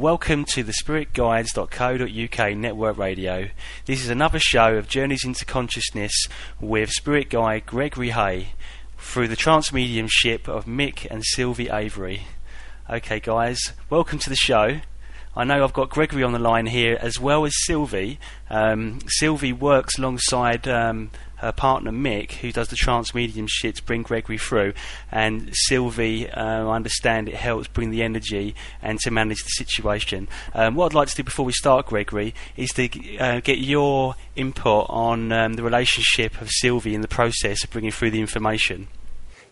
Welcome to the spiritguides.co.uk network radio. This is another show of Journeys into Consciousness with spirit guide Gregory Haye through the trance mediumship of Mick and Sylvie Avery. Okay, guys, welcome to the show. I know I've got Gregory on the line here as well as Sylvie. Um, Sylvie works alongside um, her partner Mick, who does the trance mediumship to bring Gregory through, and Sylvie, uh, I understand it helps bring the energy and to manage the situation. Um, what I'd like to do before we start, Gregory, is to uh, get your input on um, the relationship of Sylvie in the process of bringing through the information.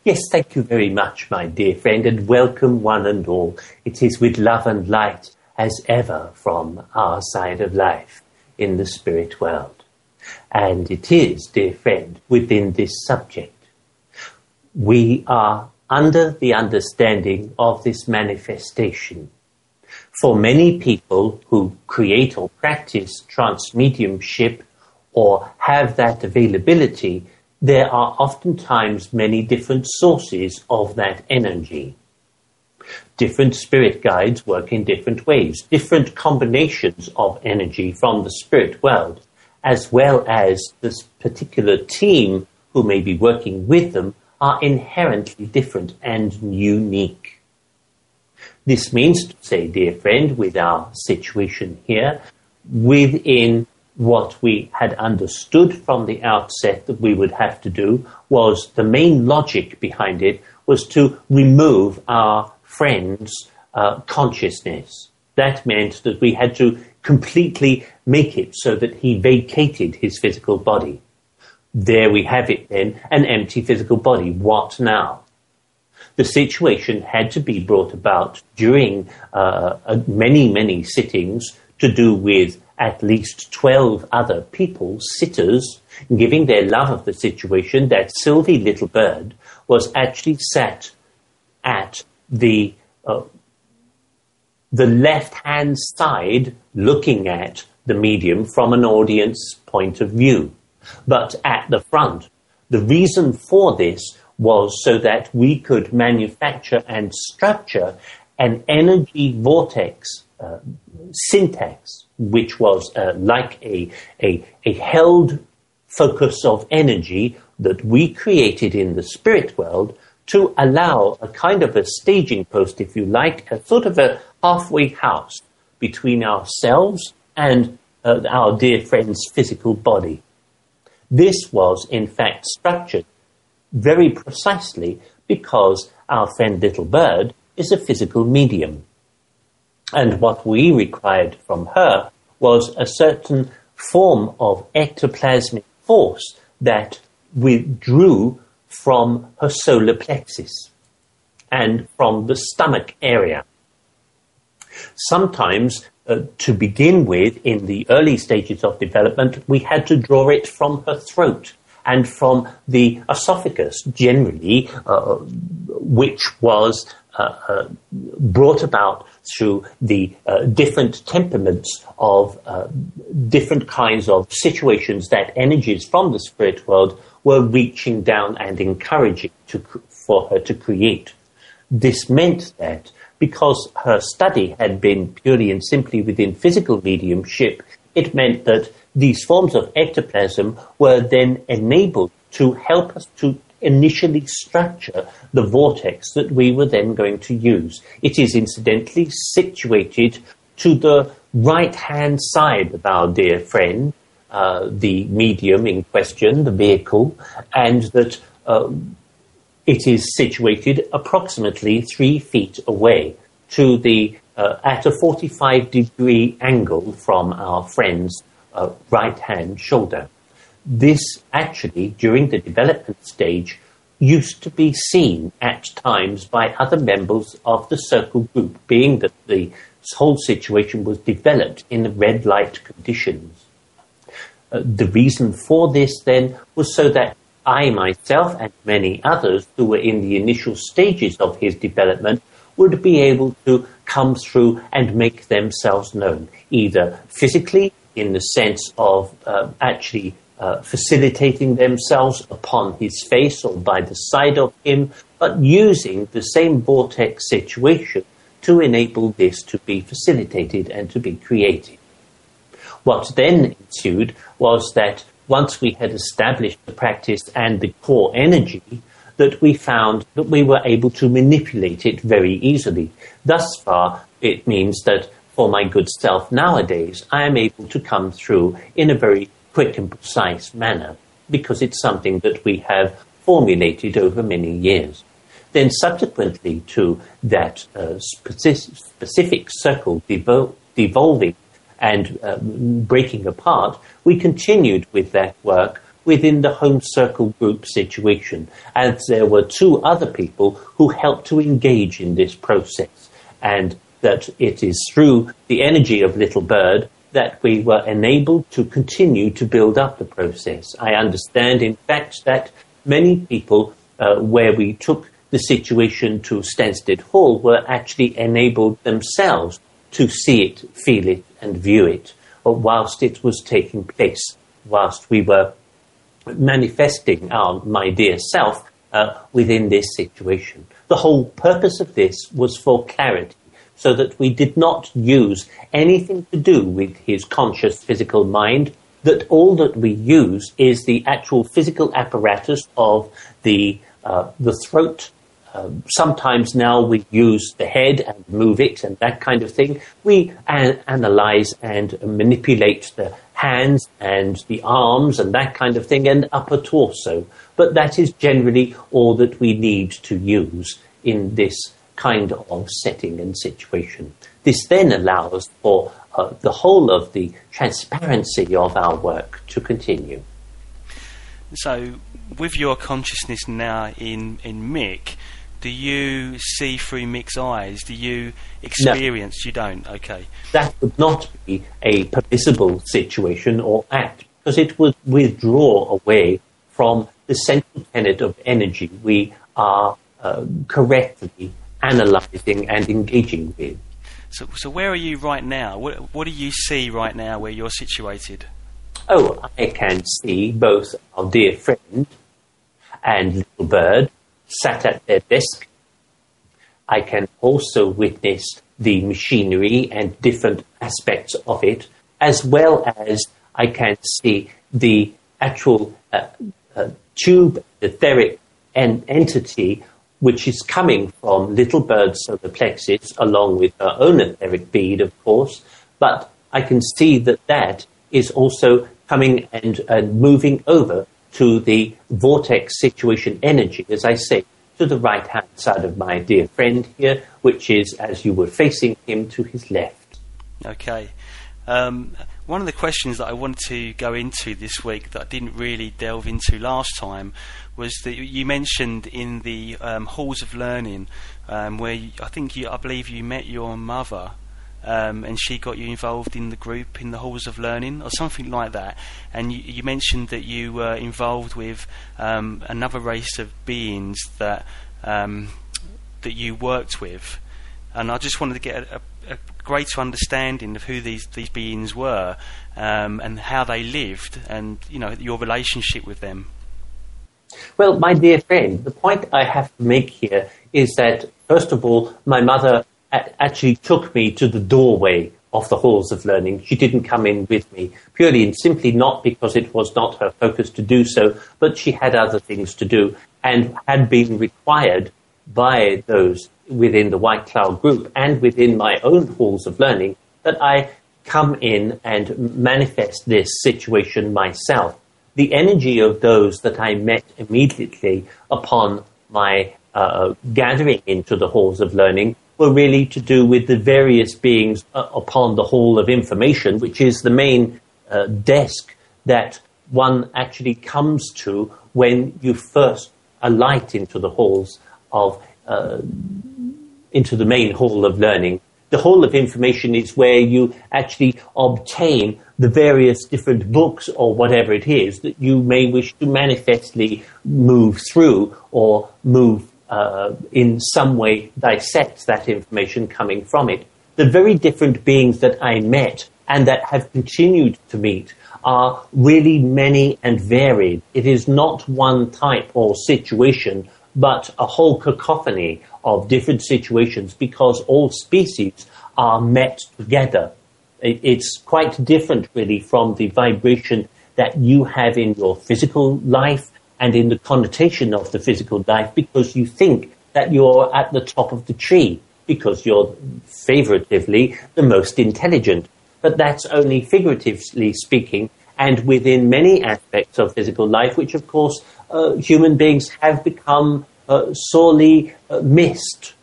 Yes, thank you very much, my dear friend, and welcome one and all. It is with love and light as ever from our side of life in the spirit world. And it is, dear friend, within this subject. We are under the understanding of this manifestation. For many people who create or practice trance mediumship or have that availability, there are oftentimes many different sources of that energy. Different spirit guides work in different ways, different combinations of energy from the spirit world as well as this particular team who may be working with them are inherently different and unique. This means to say, dear friend, with our situation here, within what we had understood from the outset that we would have to do was the main logic behind it was to remove our friend's uh, consciousness. That meant that we had to completely make it so that he vacated his physical body. There we have it then, an empty physical body. What now? The situation had to be brought about during uh, many, many sittings to do with at least 12 other people, sitters, giving their love of the situation that Sylvie Little Bird was actually sat at the uh, the left hand side looking at the medium from an audience point of view, but at the front. The reason for this was so that we could manufacture and structure an energy vortex uh, syntax, which was uh, like a, a, a held focus of energy that we created in the spirit world to allow a kind of a staging post, if you like, a sort of a halfway house between ourselves and uh, our dear friend's physical body. This was, in fact, structured very precisely because our friend Little Bird is a physical medium. And what we required from her was a certain form of ectoplasmic force that withdrew from her solar plexus and from the stomach area. Sometimes, uh, to begin with, in the early stages of development, we had to draw it from her throat and from the esophagus, generally, uh, which was uh, uh brought about through the uh, different temperaments of different kinds of situations that energies from the spirit world were reaching down and encouraging to, for her to create. This meant that because her study had been purely and simply within physical mediumship, it meant that these forms of ectoplasm were then enabled to help us to initially structure the vortex that we were then going to use. It is incidentally situated to the right hand side of our dear friend, uh, the medium in question, the vehicle, and that uh, it is situated approximately three feet away to the uh, at a 45 degree angle from our friend's uh, right hand shoulder. This actually, during the development stage, used to be seen at times by other members of the circle group, being that the whole situation was developed in red light conditions. Uh, the reason for this then was so that I myself and many others who were in the initial stages of his development would be able to come through and make themselves known, either physically, in the sense of uh, actually uh, facilitating themselves upon his face or by the side of him, but using the same vortex situation to enable this to be facilitated and to be created. What then ensued was that once we had established the practice and the core energy, that we found that we were able to manipulate it very easily. Thus far, it means that for my good self nowadays, I am able to come through in a very quick and precise manner because it's something that we have formulated over many years. Then, subsequently to that uh, specific circle devol- devolving and um, breaking apart, we continued with that work within the home circle group situation, as there were two other people who helped to engage in this process, and that it is through the energy of Little Bird that we were enabled to continue to build up the process. I understand, in fact, that many people, uh, where we took the situation to Stansted Hall, were actually enabled themselves to see it, feel it, and view it, whilst it was taking place, whilst we were manifesting our my dear self uh, within this situation. The whole purpose of this was for clarity, so that we did not use anything to do with his conscious physical mind. That all that we use is the actual physical apparatus of the uh, the throat um, sometimes now we use the head and move it and that kind of thing. We an- analyze and manipulate the hands and the arms and that kind of thing and upper torso. But that is generally all that we need to use in this kind of setting and situation. This then allows for uh, the whole of the transparency of our work to continue. So, with your consciousness now in, in Mick, do you see through Mick's eyes? Do you experience? No. You don't. Okay. That would not be a permissible situation or act because it would withdraw away from the central tenet of energy we are uh, correctly analyzing and engaging with. So, so where are you right now? What, what do you see right now where you're situated? Oh, I can see both our dear friend and little bird sat at their desk. I can also witness the machinery and different aspects of it, as well as I can see the actual uh, uh, tube, etheric en- entity, which is coming from Little Bird's solar plexus, along with her own etheric bead, of course. But I can see that that is also coming and, and moving over to the vortex situation energy, as I say, to the right hand side of my dear friend here, which is as you were facing him to his left. Okay. Um, one of the questions that I wanted to go into this week that I didn't really delve into last time was that you mentioned in the um, halls of learning um, where you, I think you, I believe you met your mother um, and she got you involved in the group in the halls of learning or something like that. And you, you mentioned that you were involved with um, another race of beings that um, that you worked with, and I just wanted to get a, a, a greater understanding of who these these beings were um, and how they lived, and you know your relationship with them. Well, my dear friend, the point I have to make here is that first of all, my mother actually took me to the doorway of the halls of learning. She didn't come in with me, purely and simply not because it was not her focus to do so, but she had other things to do and had been required by those within the White Cloud group and within my own halls of learning that I come in and manifest this situation myself. The energy of those that I met immediately upon my uh, gathering into the halls of learning were really to do with the various beings uh, upon the hall of information, which is the main uh, desk that one actually comes to when you first alight into the halls of uh, into the main hall of learning. The hall of information is where you actually obtain the various different books or whatever it is that you may wish to manifestly move through or move uh, in some way dissects that information coming from it. The very different beings that I met and that have continued to meet are really many and varied. It is not one type or situation, but a whole cacophony of different situations because all species are met together. It's quite different, really, from the vibration that you have in your physical life and in the connotation of the physical life because you think that you're at the top of the tree because you're figuratively the most intelligent. But that's only figuratively speaking and within many aspects of physical life, which of course uh, human beings have become uh, sorely uh, missed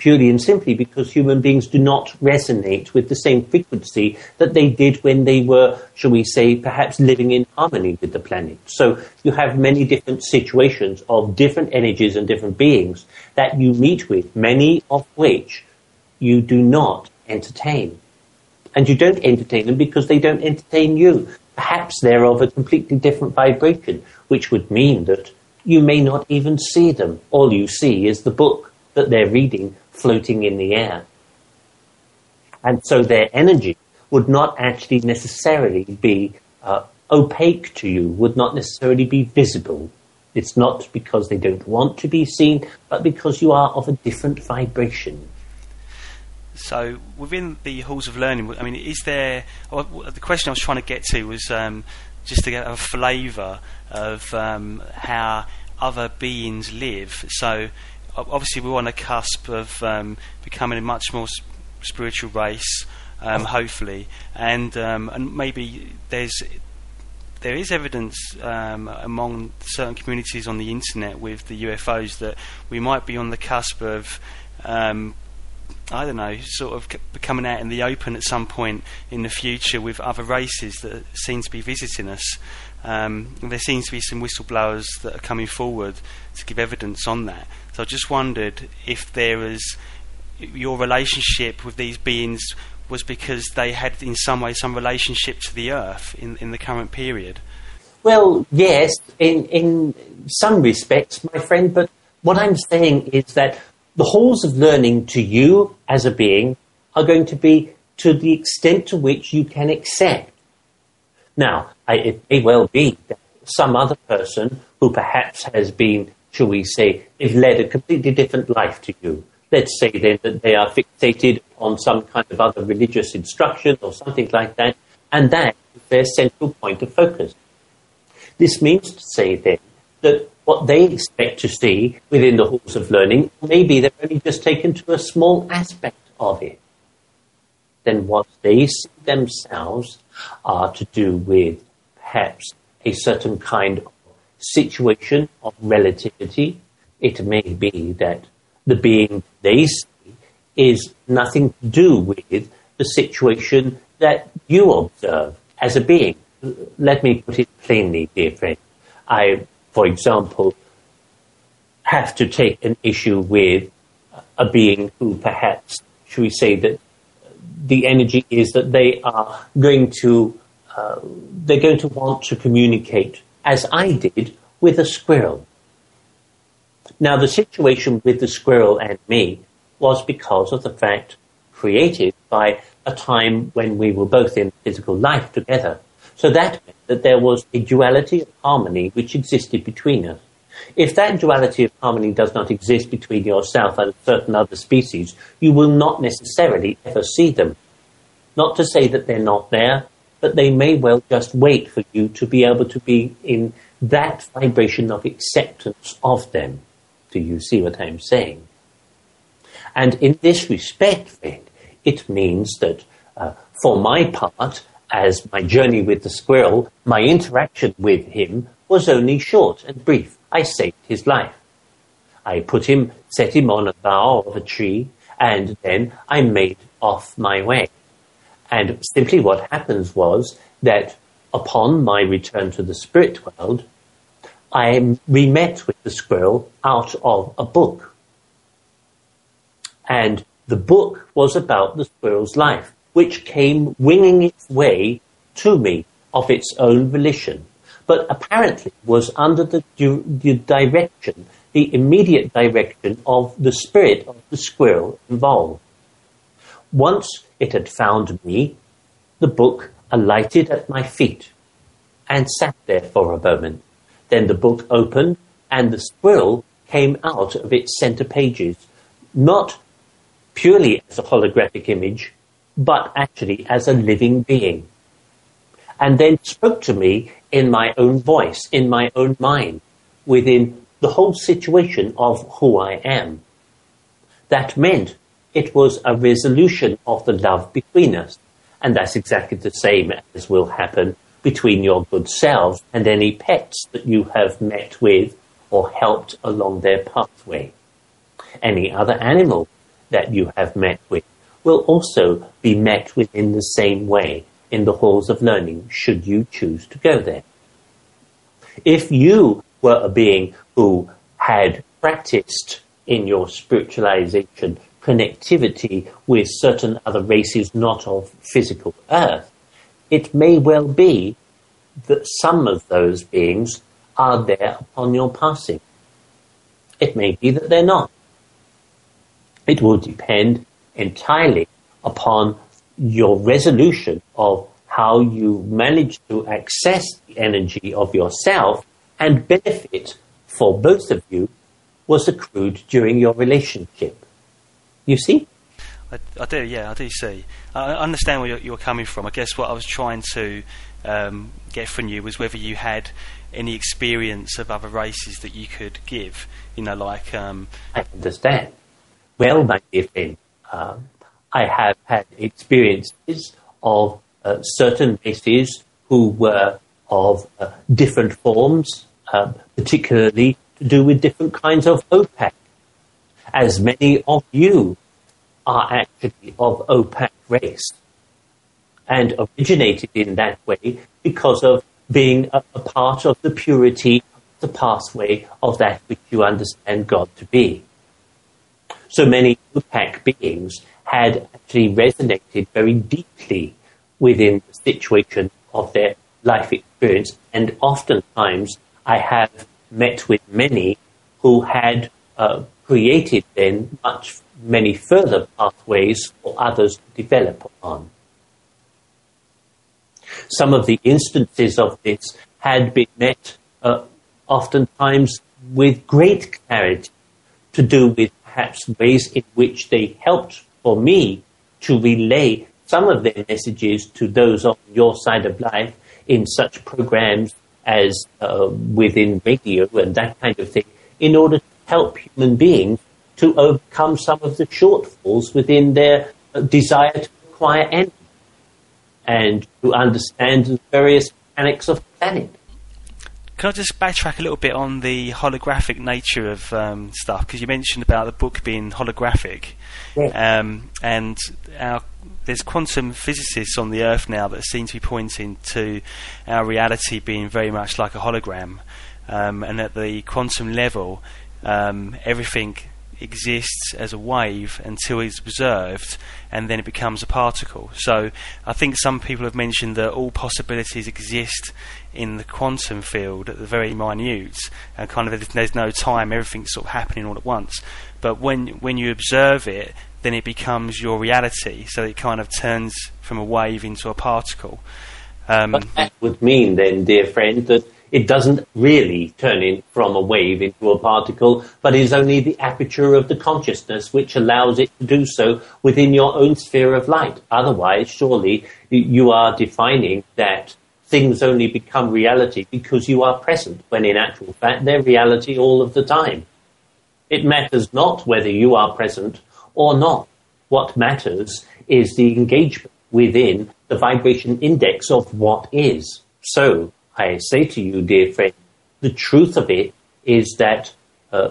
purely and simply because human beings do not resonate with the same frequency that they did when they were, shall we say, perhaps living in harmony with the planet. So you have many different situations of different energies and different beings that you meet with, many of which you do not entertain. And you don't entertain them because they don't entertain you. Perhaps they're of a completely different vibration, which would mean that you may not even see them. All you see is the book that they're reading floating in the air. And so their energy would not actually necessarily be uh, opaque to you, would not necessarily be visible. It's not because they don't want to be seen, but because you are of a different vibration. So, within the halls of learning, I mean, is there? The question I was trying to get to was um, just to get a flavour of um, how other beings live. So, obviously we're on a cusp of um, becoming a much more spiritual race, um, hopefully, and um, and maybe there's there is evidence um, among certain communities on the internet with the UFOs that we might be on the cusp of. Um, I don't know, sort of coming out in the open at some point in the future with other races that seem to be visiting us. Um, there seems to be some whistleblowers that are coming forward to give evidence on that. So I just wondered if there was your relationship with these beings was because they had in some way some relationship to the earth in, in the current period. Well, yes, in in some respects, my friend, but what I'm saying is that the halls of learning to you as a being are going to be to the extent to which you can accept. Now, it may well be that some other person who perhaps has been shall we say, they've led a completely different life to you. Let's say then that they are fixated on some kind of other religious instruction or something like that, and that is their central point of focus. This means to say then that what they expect to see within the halls of learning, maybe they're only just taken to a small aspect of it. Then what they see themselves are to do with perhaps a certain kind of situation of relativity. It may be that the being they see is nothing to do with the situation that you observe as a being. Let me put it plainly, dear friend. I, for example, have to take an issue with a being who perhaps, should we say that the energy is that they are going to, uh, they're going to want to communicate as I did with a squirrel. Now, the situation with the squirrel and me was because of the fact created by a time when we were both in physical life together. So that meant that there was a duality of harmony which existed between us. If that duality of harmony does not exist between yourself and certain other species, you will not necessarily ever see them. Not to say that they're not there, but they may well just wait for you to be able to be in that vibration of acceptance of them. Do you see what I'm saying? And in this respect, it means that uh, for my part, as my journey with the squirrel, my interaction with him was only short and brief. I saved his life. I put him, set him on a bough of a tree, and then I made off my way. And simply what happens was that upon my return to the spirit world, I re-met with the squirrel out of a book. And the book was about the squirrel's life, which came winging its way to me of its own volition, but apparently was under the, the direction, the immediate direction of the spirit of the squirrel involved. Once it had found me, the book alighted at my feet and sat there for a moment. Then the book opened and the squirrel came out of its center pages not purely as a holographic image, but actually as a living being. And then spoke to me in my own voice, in my own mind, within the whole situation of who I am. That meant it was a resolution of the love between us. And that's exactly the same as will happen between your good selves and any pets that you have met with or helped along their pathway. Any other animal that you have met with will also be met with in the same way in the halls of learning should you choose to go there. If you were a being who had practiced in your spiritualization connectivity with certain other races not of physical earth, it may well be that some of those beings are there upon your passing. It may be that they're not. It will depend entirely upon your resolution of how you manage to access the energy of yourself and benefit for both of you was accrued during your relationship. You see? I, I do, yeah, I do see. I understand where you're, you're, coming from. I guess what I was trying to um, get from you was whether you had any experience of other races that you could give. You know, like. Um, I understand. Well, my dear friend, uh, I have had experiences of uh, certain races who were of uh, different forms, uh, particularly to do with different kinds of OPEC. As many of you are actually of OPEC race and originated in that way because of being a, a part of the purity, the pathway of that which you understand God to be. So many OPEC beings had actually resonated very deeply within the situation of their life experience, and oftentimes I have met with many who had uh, created then much many further pathways for others to develop on. Some of the instances of this had been met uh, oftentimes with great clarity to do with perhaps ways in which they helped for me to relay some of their messages to those on your side of life in such programs as uh, within radio and that kind of thing in order to help human beings to overcome some of the shortfalls within their uh, desire to acquire energy and to understand the various mechanics of the planet. Can I just backtrack a little bit on the holographic nature of um, stuff? Because you mentioned about the book being holographic, yeah. um, and our, there's quantum physicists on the Earth now that seem to be pointing to our reality being very much like a hologram, um, and at the quantum level, um, everything exists as a wave until it's observed and then it becomes a particle. So I think some people have mentioned that all possibilities exist in the quantum field at the very minute and kind of there's no time, everything's sort of happening all at once. But when when you observe it, then it becomes your reality. So it kind of turns from a wave into a particle. Um, but that would mean then, dear friend, that it doesn't really turn in from a wave into a particle, but is only the aperture of the consciousness which allows it to do so within your own sphere of light. Otherwise, surely you are defining that things only become reality because you are present, when in actual fact they're reality all of the time. It matters not whether you are present or not. What matters is the engagement within the vibration index of what is. So, I say to you, dear friend, the truth of it is that uh,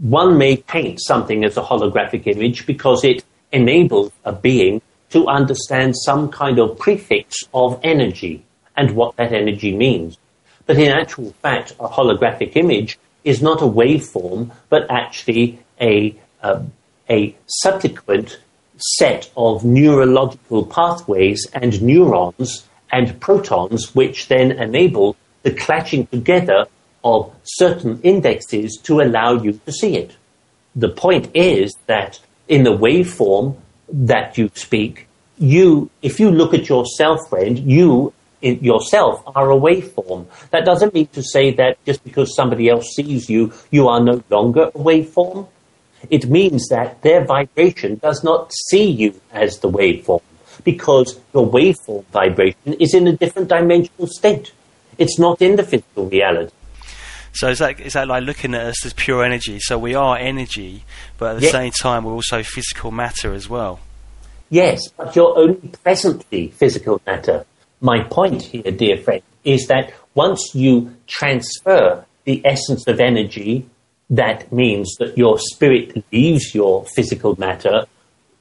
one may paint something as a holographic image because it enables a being to understand some kind of prefix of energy and what that energy means. But in actual fact, a holographic image is not a waveform, but actually a, uh, a subsequent set of neurological pathways and neurons and protons, which then enable the clashing together of certain indexes to allow you to see it. The point is that in the waveform that you speak, you, if you look at yourself, friend, you yourself are a waveform. That doesn't mean to say that just because somebody else sees you, you are no longer a waveform. It means that their vibration does not see you as the waveform because your waveform vibration is in a different dimensional state. It's not in the physical reality. So is that is that like looking at us as pure energy? So we are energy, but at the Yes. same time we're also physical matter as well. Yes, but you're only presently physical matter. My point here, dear friend, is that once you transfer the essence of energy, that means that your spirit leaves your physical matter,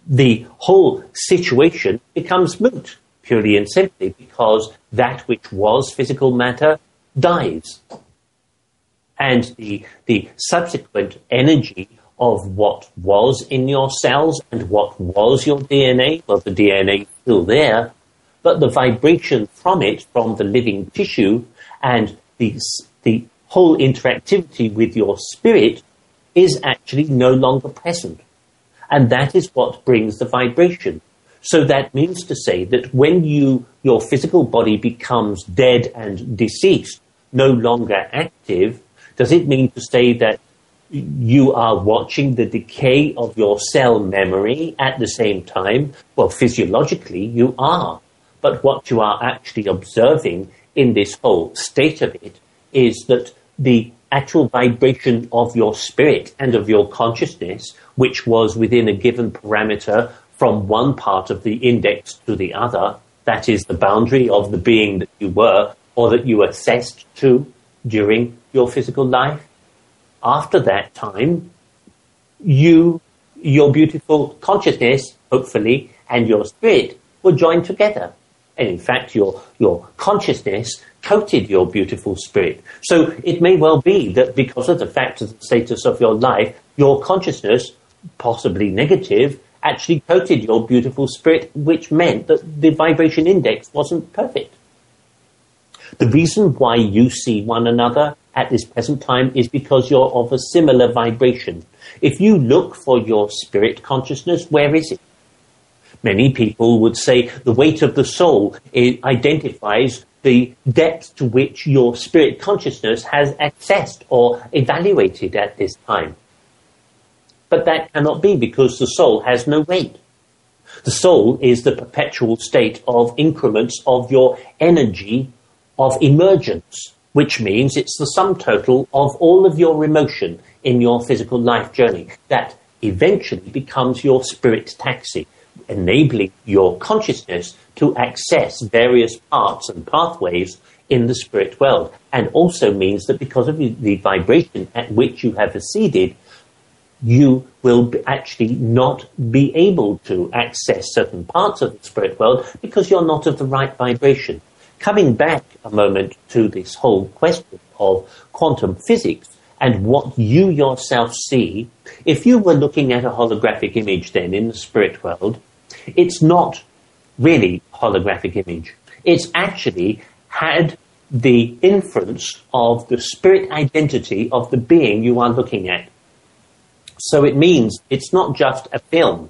the whole situation becomes moot, purely and simply because that which was physical matter dies. And the, the subsequent energy of what was in your cells and what was your DNA, well, the DNA is still there, but the vibration from it, from the living tissue, and the, the whole interactivity with your spirit is actually no longer present. And that is what brings the vibration. So that means to say that when you, your physical body becomes dead and deceased, no longer active, does it mean to say that you are watching the decay of your cell memory at the same time? Well, physiologically, you are. But what you are actually observing in this whole state of it is that the actual vibration of your spirit and of your consciousness, which was within a given parameter from one part of the index to the other, that is the boundary of the being that you were or that you assessed to during your physical life, after that time, you, your beautiful consciousness, hopefully, and your spirit were joined together. And in fact, your, your consciousness coated your beautiful spirit. So it may well be that because of the fact of the status of your life, your consciousness, possibly negative, actually coated your beautiful spirit, which meant that the vibration index wasn't perfect. The reason why you see one another at this present time is because you're of a similar vibration. If you look for your spirit consciousness, where is it? Many people would say the weight of the soul identifies the depth to which your spirit consciousness has accessed or evaluated at this time. But that cannot be because the soul has no weight. The soul is the perpetual state of increments of your energy of emergence, which means it's the sum total of all of your emotion in your physical life journey that eventually becomes your spirit taxi, enabling your consciousness to access various parts and pathways in the spirit world, and also means that because of the- vibration at which you have acceded, you will actually not be able to access certain parts of the spirit world because you're not of the right vibration. Coming back a moment to this whole question of quantum physics and what you yourself see, if you were looking at a holographic image then in the spirit world, it's not really holographic image. It's actually had the inference of the spirit identity of the being you are looking at. So it means it's not just a film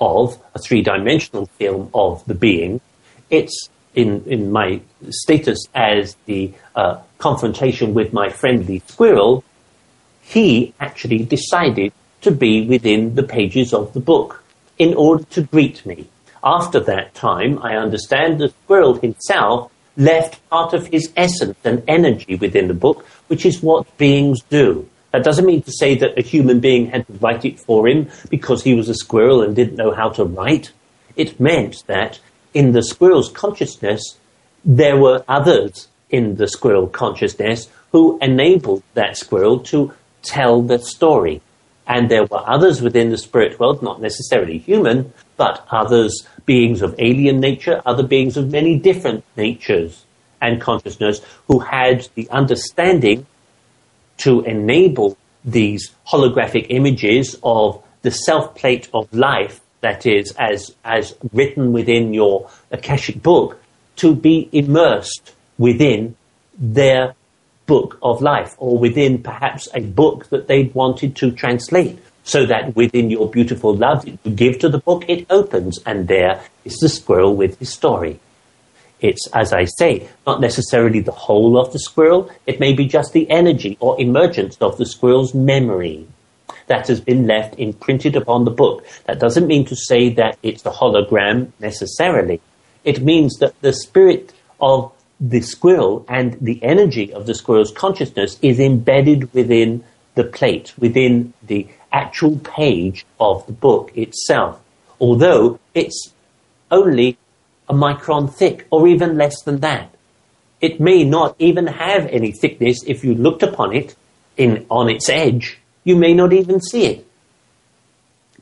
of a three dimensional film of the being. It's in, in my status as the uh, confrontation with my friendly squirrel, he actually decided to be within the pages of the book in order to greet me. After that time, I understand the squirrel himself left part of his essence and energy within the book, which is what beings do. That doesn't mean to say that a human being had to write it for him because he was a squirrel and didn't know how to write. It meant that in the squirrel's consciousness, there were others in the squirrel consciousness who enabled that squirrel to tell the story. And there were others within the spirit world, not necessarily human, but others, beings of alien nature, other beings of many different natures and consciousness, who had the understanding to enable these holographic images of the self plate of life, that is, as, as written within your Akashic book, to be immersed within their book of life or within perhaps a book that they wanted to translate. So that within your beautiful love that you give to the book, it opens, and there is the squirrel with his story. It's, as I say, not necessarily the whole of the squirrel, it may be just the energy or emergence of the squirrel's memory. that has been left imprinted upon the book. That doesn't mean to say that it's a hologram necessarily. It means that the spirit of the squirrel and the energy of the squirrel's consciousness is embedded within the plate, within the actual page of the book itself, although it's only a micron thick or even less than that. It may not even have any thickness if you looked upon it in, on its edge. You may not even see it.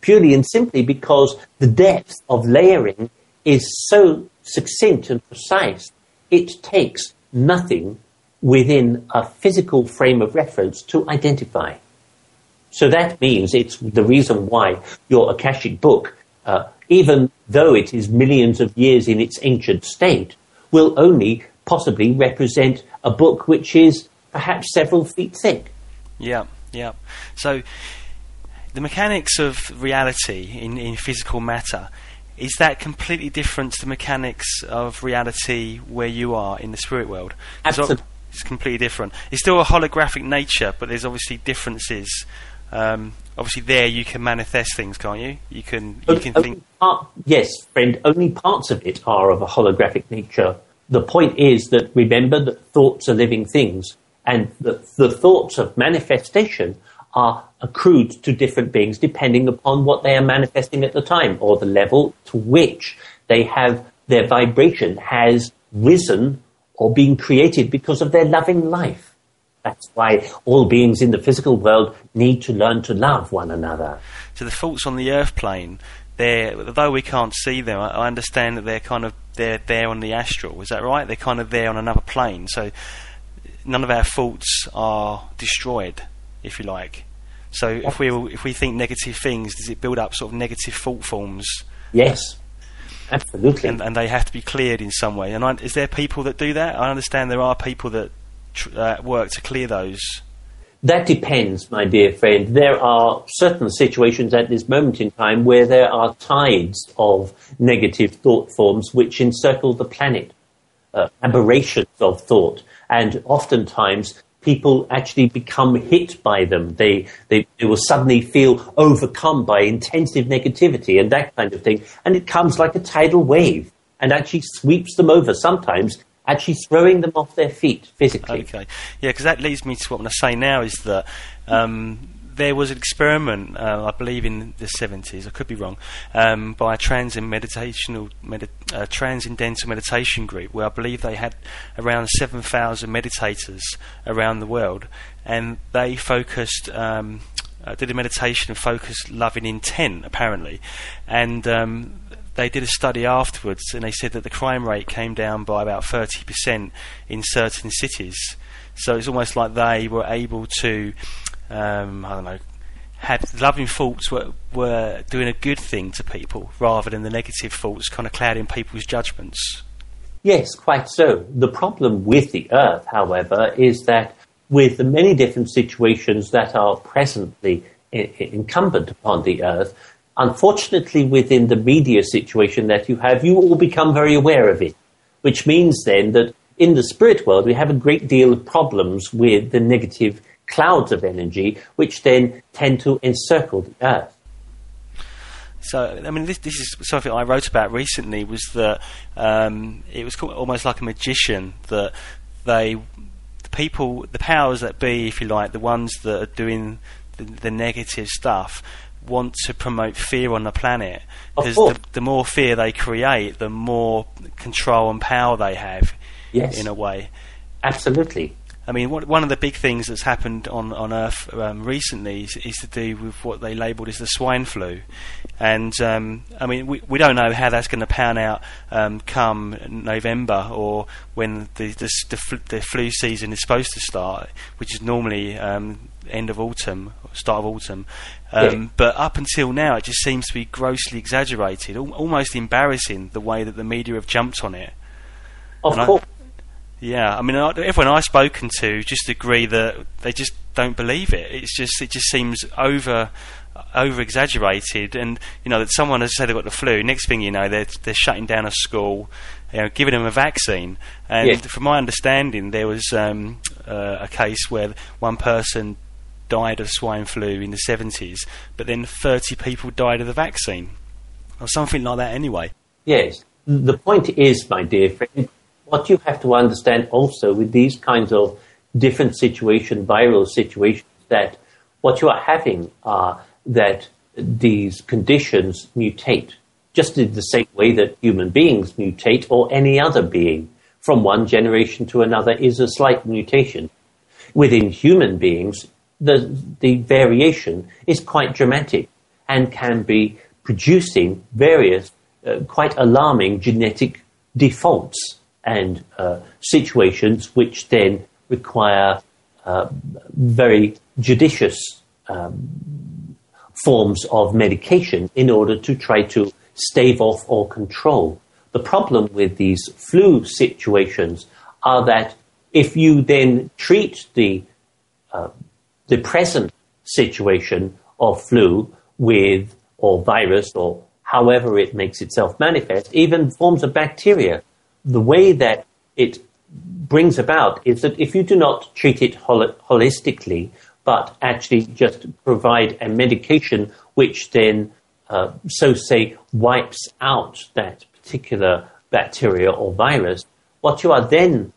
Purely and simply because the depth of layering is so succinct and precise, it takes nothing within a physical frame of reference to identify. So that means it's the reason why your Akashic book, uh, even though it is millions of years in its ancient state, will only possibly represent a book which is perhaps several feet thick. Yeah, yeah. So the mechanics of reality in, in physical matter is that completely different to the mechanics of reality where you are in the spirit world? Absolutely. It's completely different. It's still a holographic nature, but there's obviously differences. Um, obviously, there you can manifest things, can't you? You can. You can think. Part, yes, friend. Only parts of it are of a holographic nature. The point is that remember that thoughts are living things, and the, the thoughts of manifestation are accrued to different beings depending upon what they are manifesting at the time or the level to which they have their vibration has risen or been created because of their loving life. That's why all beings in the physical world need to learn to love one another. So the faults on the earth plane, they're, though we can't see them, I understand that they're kind of they're there on the astral. Is that right? They're kind of there on another plane. So none of our faults are destroyed if you like. So if we if we think negative things, does it build up sort of negative thought forms? Yes, absolutely. And, and they have to be cleared in some way. And I, is there people that do that? I understand there are people that tr- uh, work to clear those. That depends, my dear friend. There are certain situations at this moment in time where there are tides of negative thought forms which encircle the planet, uh, aberrations of thought, and oftentimes people actually become hit by them. They, they, they will suddenly feel overcome by intensive negativity and that kind of thing. And it comes like a tidal wave and actually sweeps them over, sometimes actually throwing them off their feet physically. Okay. Yeah, because that leads me to what I'm going to say now is that um, there was an experiment, uh, I believe in the 70s, I could be wrong, um, by a meditational, med- uh, transcendental meditation group where I believe they had around 7,000 meditators around the world and they focused. Um, uh, did a meditation and focused loving intent apparently, and um, they did a study afterwards and they said that the crime rate came down by about 30% in certain cities. So it's almost like they were able to um, I don't know, had loving thoughts were, were doing a good thing to people rather than the negative thoughts kind of clouding people's judgments. Yes, quite so. The problem with the earth, however, is that with the many different situations that are presently I- incumbent upon the earth, unfortunately within the media situation that you have, you all become very aware of it, which means then that in the spirit world we have a great deal of problems with the negative clouds of energy, which then tend to encircle the Earth. So, I mean, this, this is something I wrote about recently. Was that um, it was almost like a magician that they, the people, the powers that be, if you like, the ones that are doing the, the negative stuff, want to promote fear on the planet because the, the, more fear they create, the more control and power they have. Yes. in a way. Absolutely. I mean, one of the big things that's happened on on Earth um, recently is, is, to do with what they labelled as the swine flu, and um, I mean, we we don't know how that's going to pan out um, come November or when the the, the, fl- the, flu season is supposed to start, which is normally um, end of autumn, start of autumn. Um, yeah. But up until now, it just seems to be grossly exaggerated, al- almost embarrassing the way that the media have jumped on it. Of course. Yeah, I mean, everyone I've spoken to just agree that they just don't believe it. It's just it just seems over over exaggerated, and you know that someone has said they've got the flu. Next thing you know, they're they're shutting down a school, you know, giving them a vaccine. And from my understanding, there was um, uh, a case where one person died of swine flu in the 70s, but then 30 people died of the vaccine, or something like that anyway. Yes. The point is, my dear friend, what you have to understand also with these kinds of different situation, viral situations, that what you are having are that these conditions mutate, just in the same way that human beings mutate or any other being. From one generation to another is a slight mutation. Within human beings, the, the variation is quite dramatic and can be producing various uh, quite alarming genetic defaults and uh, situations which then require uh, very judicious um, forms of medication in order to try to stave off or control. The problem with these flu situations are that if you then treat the uh, the present situation of flu with or virus or however it makes itself manifest, even forms of bacteria, the way that it brings about is that if you do not treat it hol- holistically, but actually just provide a medication which then, uh, so say, wipes out that particular bacteria or virus, what you are then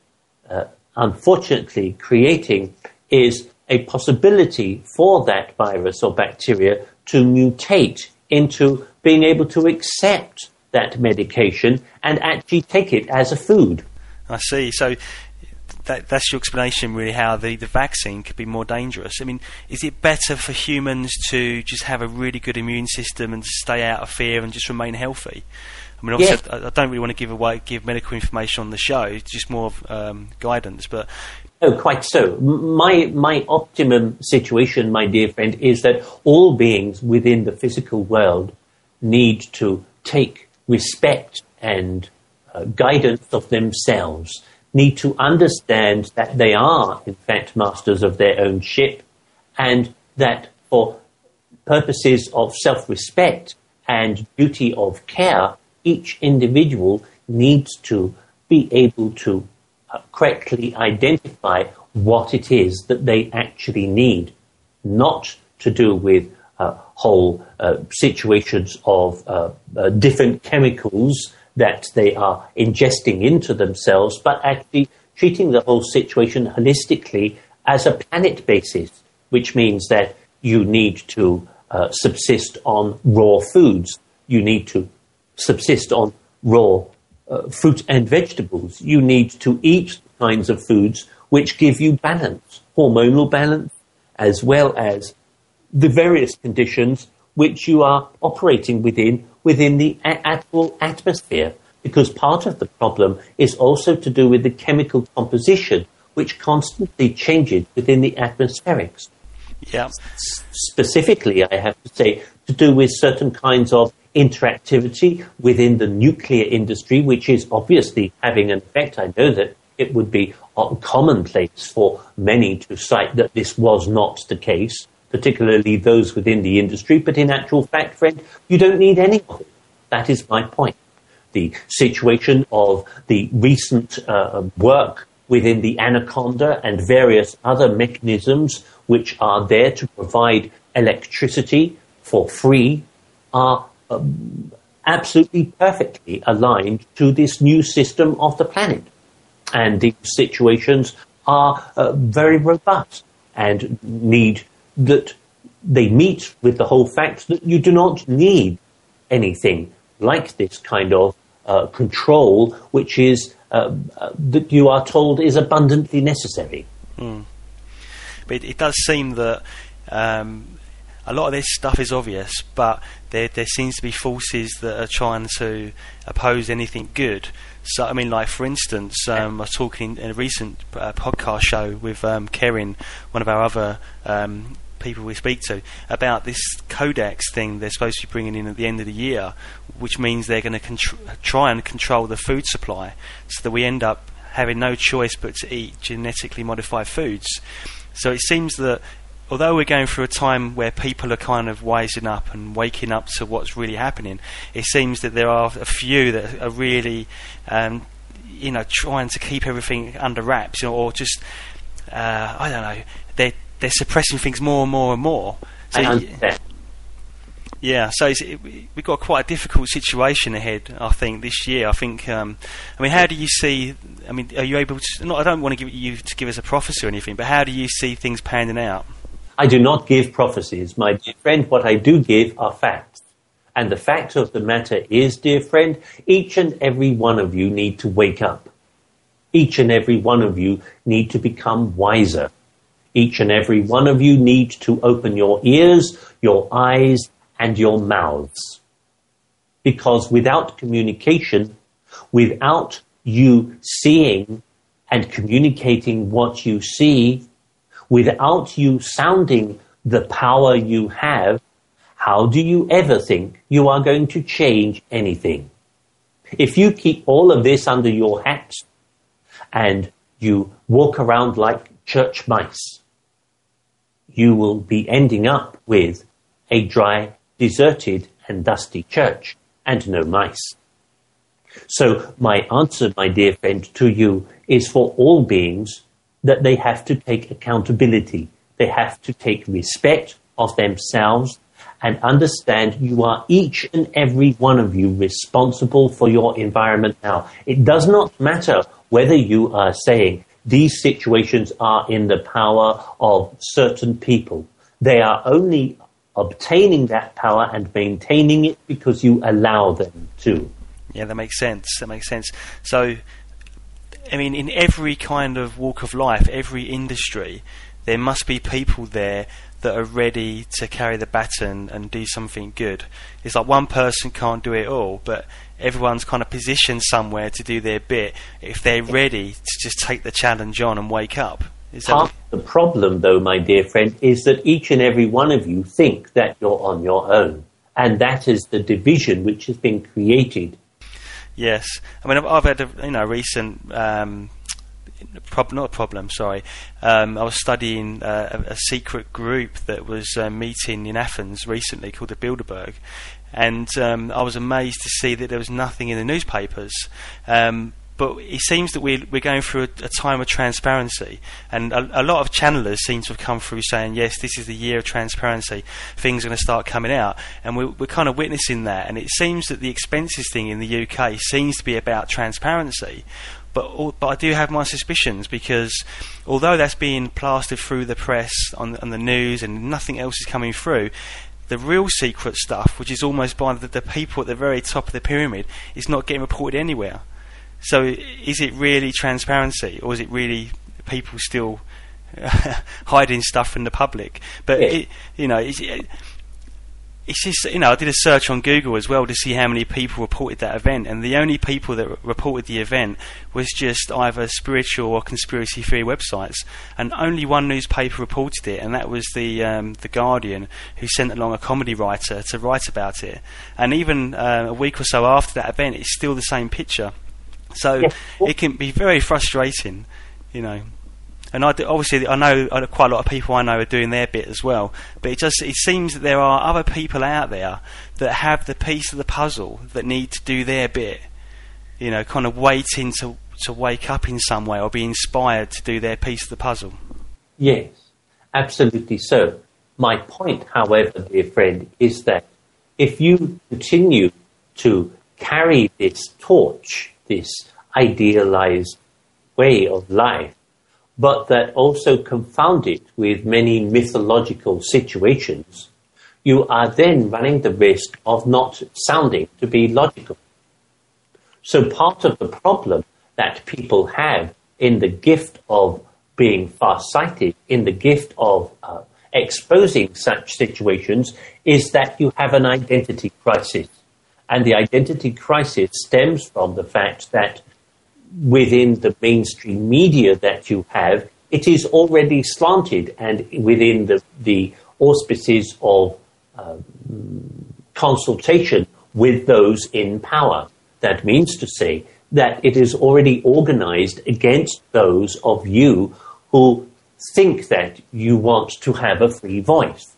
uh, unfortunately creating is a possibility for that virus or bacteria to mutate into being able to accept that medication and actually take it as a food. I see. So that, that's your explanation, really, how the, the vaccine could be more dangerous. I mean, is it better for humans to just have a really good immune system and stay out of fear and just remain healthy? I mean, obviously, I, I, don't really want to give away give medical information on the show. It's just more of um, guidance. But oh, quite so. My my optimum situation, my dear friend, is that all beings within the physical world need to take respect and uh, guidance of themselves. Need to understand that they are, in fact, masters of their own ship, and that for purposes of self-respect and duty of care, each individual needs to be able to uh, correctly identify what it is that they actually need, not to do with whole uh, situations of uh, uh, different chemicals that they are ingesting into themselves, but actually treating the whole situation holistically as a planet basis, which means that you need to uh, subsist on raw foods. You need to subsist on raw uh, fruit and vegetables. You need to eat kinds of foods which give you balance, hormonal balance, as well as the various conditions which you are operating within within the actual atmosphere. Because part of the problem is also to do with the chemical composition, which constantly changes within the atmospherics. Yeah. Specifically, I have to say, to do with certain kinds of interactivity within the nuclear industry, which is obviously having an effect. I know that it would be commonplace for many to cite that this was not the case, particularly those within the industry, but in actual fact, friend, you don't need anyone. That is my point. The situation of the recent uh, work within the anaconda and various other mechanisms which are there to provide electricity for free are um, absolutely perfectly aligned to this new system of the planet. And these situations are uh, very robust and need that they meet with the whole fact that you do not need anything like this kind of uh, control, which is uh, uh that you are told is abundantly necessary. Mm. But it, it, does seem that um, a lot of this stuff is obvious, but there there seems to be forces that are trying to oppose anything good. So I mean, like for instance, um, I was talking in a recent uh, podcast show with um, Karen, one of our other um, people we speak to, about this codex thing they're supposed to be bringing in at the end of the year, which means they're going to contr- try and control the food supply, so that we end up having no choice but to eat genetically modified foods. So it seems that although we're going through a time where people are kind of wising up and waking up to what's really happening, it seems that there are a few that are really, um, you know, trying to keep everything under wraps, you know, or just, uh, I don't know, they're they're suppressing things more and more and more. So understand. Yeah, so it, we've got quite a difficult situation ahead. I think this year. I think. Um, I mean, how do you see? I mean, are you able to? Not, I don't want to give you to give us a prophecy or anything, but how do you see things panning out? I do not give prophecies, my dear friend. What I do give are facts. And the fact of the matter is, dear friend, each and every one of you need to wake up. Each and every one of you need to become wiser. Each and every one of you need to open your ears, your eyes, and your mouths. Because without communication, without you seeing and communicating what you see, without you sounding the power you have, how do you ever think you are going to change anything? If you keep all of this under your hat and you walk around like church mice, you will be ending up with a dry, deserted, and dusty church and no mice. So my answer, my dear friend, to you is for all beings that they have to take accountability. They have to take respect of themselves and understand you are each and every one of you responsible for your environment now. It does not matter whether you are saying these situations are in the power of certain people. They are only obtaining that power and maintaining it because you allow them to. Yeah, that makes sense. That makes sense. So, I mean, in every kind of walk of life, every industry, there must be people there that are ready to carry the baton and do something good. It's like one person can't do it all, but everyone's kind of positioned somewhere to do their bit if they're ready to just take the challenge on and wake up. Is Part of the problem, though, my dear friend, is that each and every one of you think that you're on your own. And that is the division which has been created. Yes. I mean, I've, I've had a you know, recent um, prob- not a problem, sorry. Um, I was studying uh, a, a, secret group that was uh, meeting in Athens recently called the Bilderberg, and um, I was amazed to see that there was nothing in the newspapers. Um, but it seems that we're, we're going through a, a time of transparency, and a, a, lot of channelers seem to have come through saying, yes, this is the year of transparency, things are going to start coming out, and we're, we're kind of witnessing that. And it seems that the expenses thing in the UK seems to be about transparency, but but I do have my suspicions because although that's being plastered through the press on on the news and nothing else is coming through, the real secret stuff, which is almost by the, the people at the very top of the pyramid, is not getting reported anywhere. So is it really transparency, or is it really people still hiding stuff from the public? But yeah. it, you know. It, it's just you know I did a search on Google as well to see how many people reported that event, and the only people that reported the event was just either spiritual or conspiracy theory websites, and only one newspaper reported it, and that was the um, the Guardian, who sent along a comedy writer to write about it, and even uh, a week or so after that event, it's still the same picture, so yeah. it can be very frustrating, you know and I do, obviously I know uh, quite a lot of people I know are doing their bit as well. But it just it seems that there are other people out there that have the piece of the puzzle that need to do their bit. You know, kind of waiting to to wake up in some way or be inspired to do their piece of the puzzle. Yes, absolutely so. My point, however, dear friend, is that if you continue to carry this torch, this idealized way of life, but that also confound it with many mythological situations, you are then running the risk of not sounding to be logical. So part of the problem that people have in the gift of being far-sighted, in the gift of uh, exposing such situations, is that you have an identity crisis. And the identity crisis stems from the fact that within the mainstream media that you have, it is already slanted and within the, the auspices of uh, consultation with those in power. That means to say that it is already organized against those of you who think that you want to have a free voice.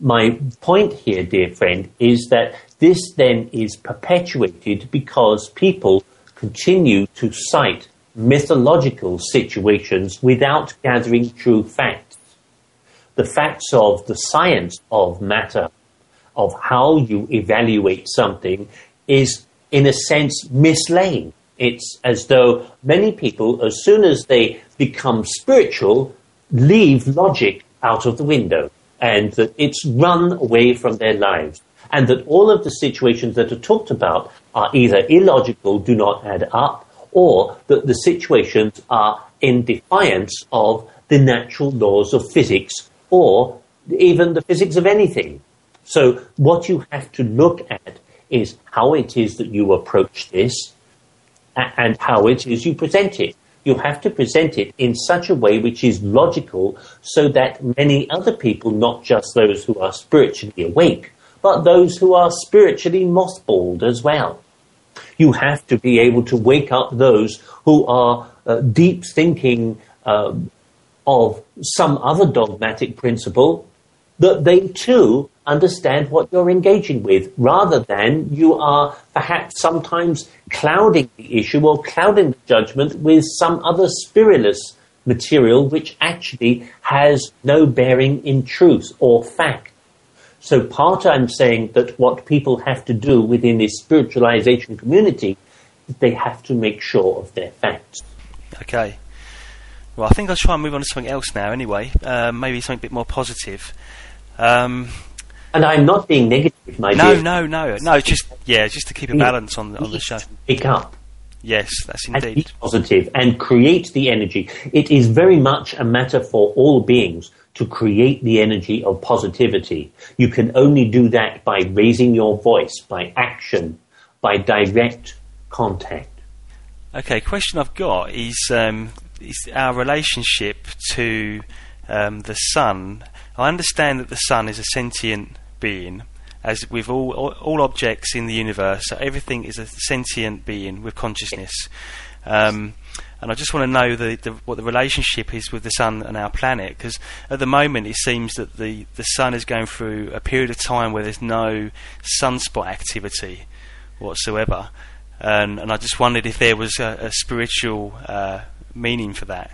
My point here, dear friend, is that this then is perpetuated because people continue to cite mythological situations without gathering true facts. the facts of the science of matter, of how you evaluate something, is in a sense mislaid. It's as though many people, as soon as they become spiritual, leave logic out of the window and that it's run away from their lives. And that all of the situations that are talked about are either illogical, do not add up, or that the situations are in defiance of the natural laws of physics or even the physics of anything. So what you have to look at is how it is that you approach this and how it is you present it. You have to present it in such a way which is logical so that many other people, not just those who are spiritually awake, but those who are spiritually mothballed as well. You have to be able to wake up those who are uh, deep thinking um, of some other dogmatic principle that they too understand what you're engaging with, rather than you are perhaps sometimes clouding the issue or clouding the judgment with some other spiritualist material which actually has no bearing in truth or fact. So part I'm saying that what people have to do within this spiritualization community, they have to make sure of their facts. Okay. Well, I think I'll try and move on to something else now. Anyway, uh, maybe something a bit more positive. Um, and I'm not being negative, my no, dear. No, no, no, no. Just yeah, just to keep a balance on the, on the show. Pick up. Yes, that's and indeed be positive and create the energy. It is very much a matter for all beings to create the energy of positivity. You can only do that by raising your voice, by action, by direct contact. Okay, question I've got is um, is our relationship to um, the sun. I understand that the sun is a sentient being, as with all, all, objects in the universe. So everything is a sentient being with consciousness. Um, and I just want to know the, the, what the relationship is with the sun and our planet, because at the moment it seems that the, the sun is going through a period of time where there's no sunspot activity whatsoever, and, and I just wondered if there was a, a spiritual uh, meaning for that.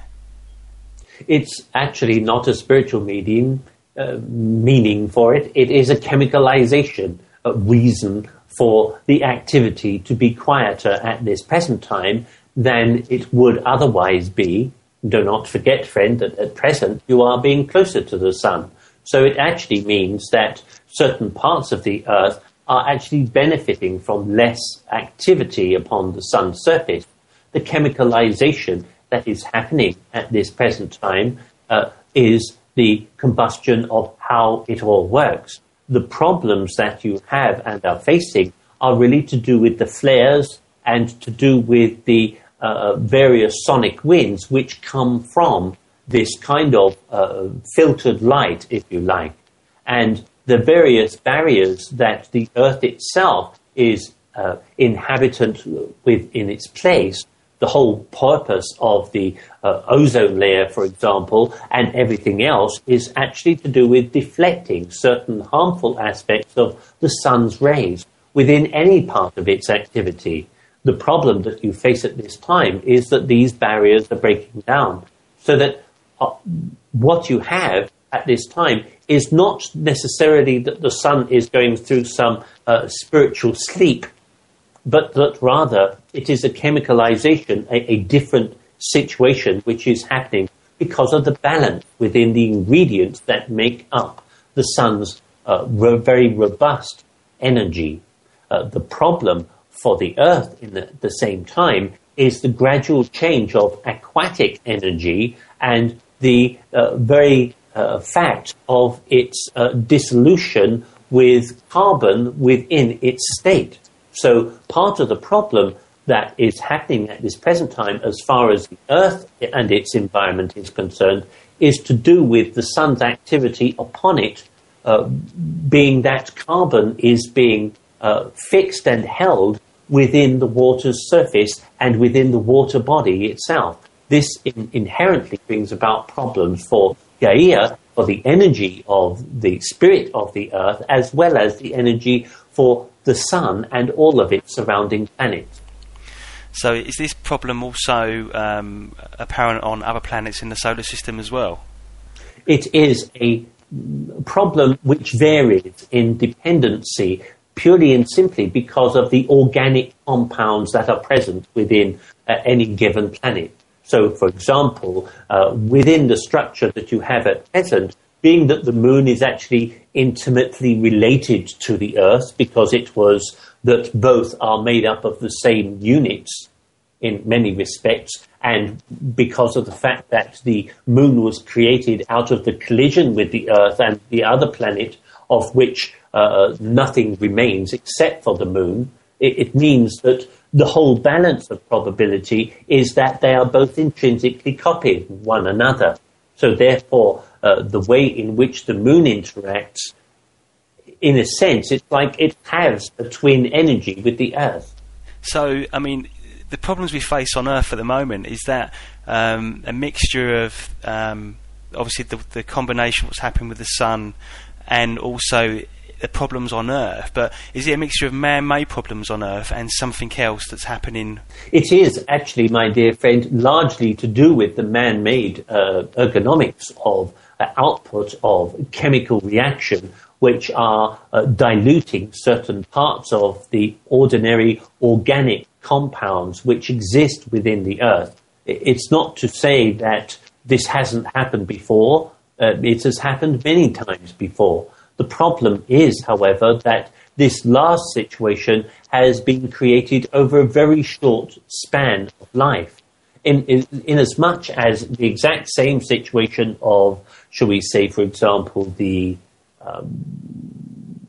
It's actually not a spiritual meaning uh, meaning for it. It is a chemicalization a reason for the activity to be quieter at this present time than it would otherwise be. Do not forget, friend, that at present you are being closer to the sun. So it actually means that certain parts of the earth are actually benefiting from less activity upon the sun's surface. The chemicalization that is happening at this present time uh, is the combustion of how it all works. The problems that you have and are facing are really to do with the flares and to do with the uh, various sonic winds which come from this kind of uh, filtered light, if you like, and the various barriers that the Earth itself is uh, inhabitant with in its place. The whole purpose of the uh, ozone layer, for example, and everything else is actually to do with deflecting certain harmful aspects of the sun's rays within any part of its activity the problem that you face at this time is that these barriers are breaking down. So that uh, what you have at this time is not necessarily that the sun is going through some uh, spiritual sleep, but that rather it is a chemicalization, a, a different situation which is happening because of the balance within the ingredients that make up the sun's uh, ro- very robust energy. Uh, the problem for the Earth in the, the same time is the gradual change of aquatic energy and the uh, very uh, fact of its uh, dissolution with carbon within its state. So part of the problem that is happening at this present time as far as the Earth and its environment is concerned is to do with the sun's activity upon it, uh, being that carbon is being uh, fixed and held within the water's surface and within the water body itself. This in- inherently brings about problems for Gaia, for the energy of the spirit of the earth, as well as the energy for the sun and all of its surrounding planets. So, is this problem also um, apparent on other planets in the solar system as well? It is a problem which varies in dependency purely and simply because of the organic compounds that are present within uh, any given planet. So, for example, uh, within the structure that you have at present, being that the moon is actually intimately related to the Earth because it was that both are made up of the same units in many respects, and because of the fact that the moon was created out of the collision with the Earth and the other planet, of which uh, nothing remains except for the moon, it, it means that the whole balance of probability is that they are both intrinsically copied one another. So therefore, uh, the way in which the moon interacts, in a sense, it's like it has a twin energy with the Earth. So, I mean, the problems we face on Earth at the moment is that um, a mixture of um, obviously the, the combination of what's happening with the sun and also the problems on Earth. But is it a mixture of man-made problems on Earth and something else that's happening? It is actually, my dear friend, largely to do with the man-made uh, ergonomics of uh, output of chemical reaction which are uh, diluting certain parts of the ordinary organic compounds which exist within the earth. It's not to say that this hasn't happened before. Uh, it has happened many times before. The problem is, however, that this last situation has been created over a very short span of life. In, in, in as much as the exact same situation of, shall we say, for example, the um,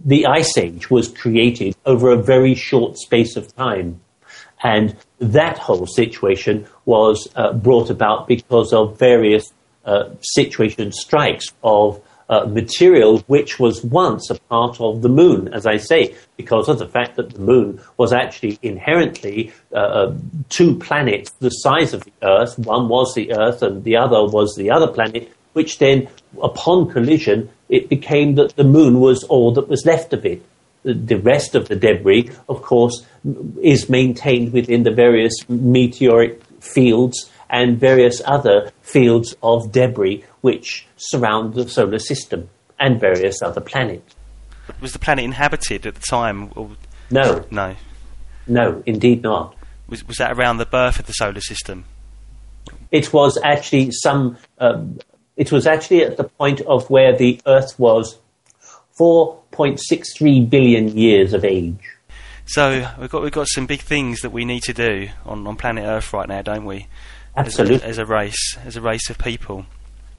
the Ice Age was created over a very short space of time. And that whole situation was uh, brought about because of various uh, situation strikes of uh, material which was once a part of the moon, as I say, because of the fact that the moon was actually inherently uh, uh, two planets the size of the Earth. One was the Earth and the other was the other planet, which then, upon collision, it became that the moon was all that was left of it the rest of the debris, of course, is maintained within the various meteoric fields and various other fields of debris which surround the solar system and various other planets. Was the planet inhabited at the time? No. No. No, indeed not. Was, was that around the birth of the solar system? It was actually some. Um, it was actually at the point of where the Earth was 4.63 billion years of age. So we've got we've got some big things that we need to do on, on planet Earth right now, don't we? Absolutely. As a, as a race, as a race of people.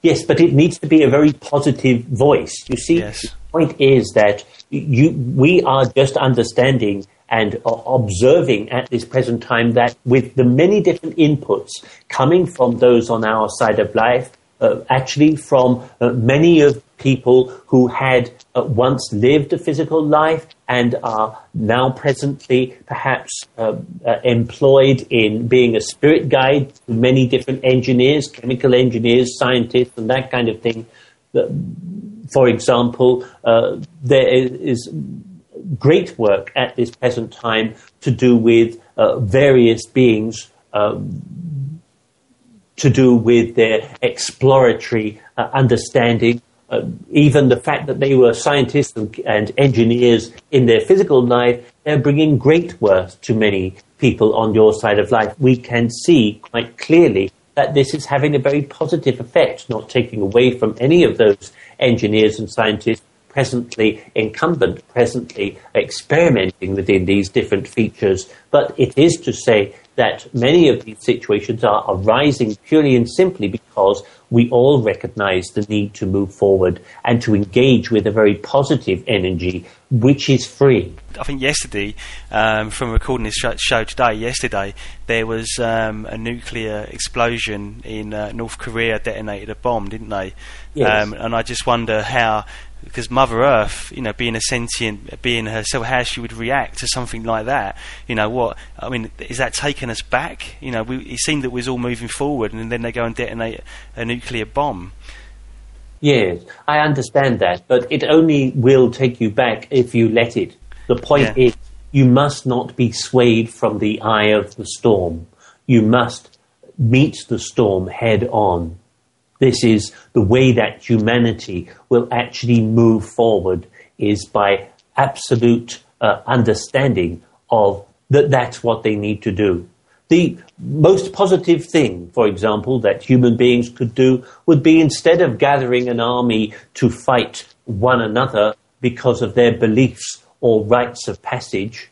Yes, but it needs to be a very positive voice. You see, yes. the point is that you, we are just understanding and observing at this present time that with the many different inputs coming from those on our side of life, uh, actually from uh, many of people who had uh, once lived a physical life and are now presently perhaps uh, uh, employed in being a spirit guide to many different engineers, chemical engineers, scientists, and that kind of thing. For example, there is great work at this present time to do with various beings. Um, to do with their exploratory uh, understanding. Uh, even the fact that they were scientists and, and, engineers in their physical life, they're bringing great worth to many people on your side of life. We can see quite clearly that this is having a very positive effect, not taking away from any of those engineers and scientists presently incumbent, presently experimenting within these different features. But it is to say that many of these situations are arising purely and simply because we all recognize the need to move forward and to engage with a very positive energy which is free. I think yesterday, um, from recording this show today, yesterday there was um, a nuclear explosion in uh, North Korea, detonated a bomb, didn't they? Yes. Um, and I just wonder how because Mother Earth, you know, being a sentient being herself, how she would react to something like that. You know, what I mean is that taking us back? You know, we, it seemed that we was all moving forward, and then they go and detonate a nuclear bomb. Yes, I understand that, but it only will take you back if you let it. The point yeah. is, you must not be swayed from the eye of the storm. You must meet the storm head on. This is the way that humanity will actually move forward is by absolute uh, understanding of that that's what they need to do. The most positive thing, for example, that human beings could do would be instead of gathering an army to fight one another because of their beliefs or rites of passage,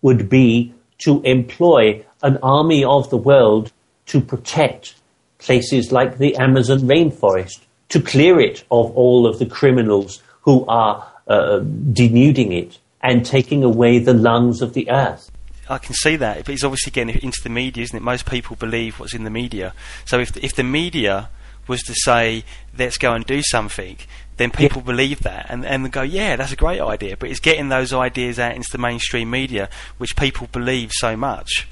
would be to employ an army of the world to protect places like the Amazon rainforest, to clear it of all of the criminals who are uh, denuding it and taking away the lungs of the earth. I can see that, but it's obviously getting into the media, isn't it? Most people believe what's in the media. So if if the media was to say, "Let's go and do something," then people yeah. believe that and and go, "Yeah, that's a great idea." But it's getting those ideas out into the mainstream media, which people believe so much.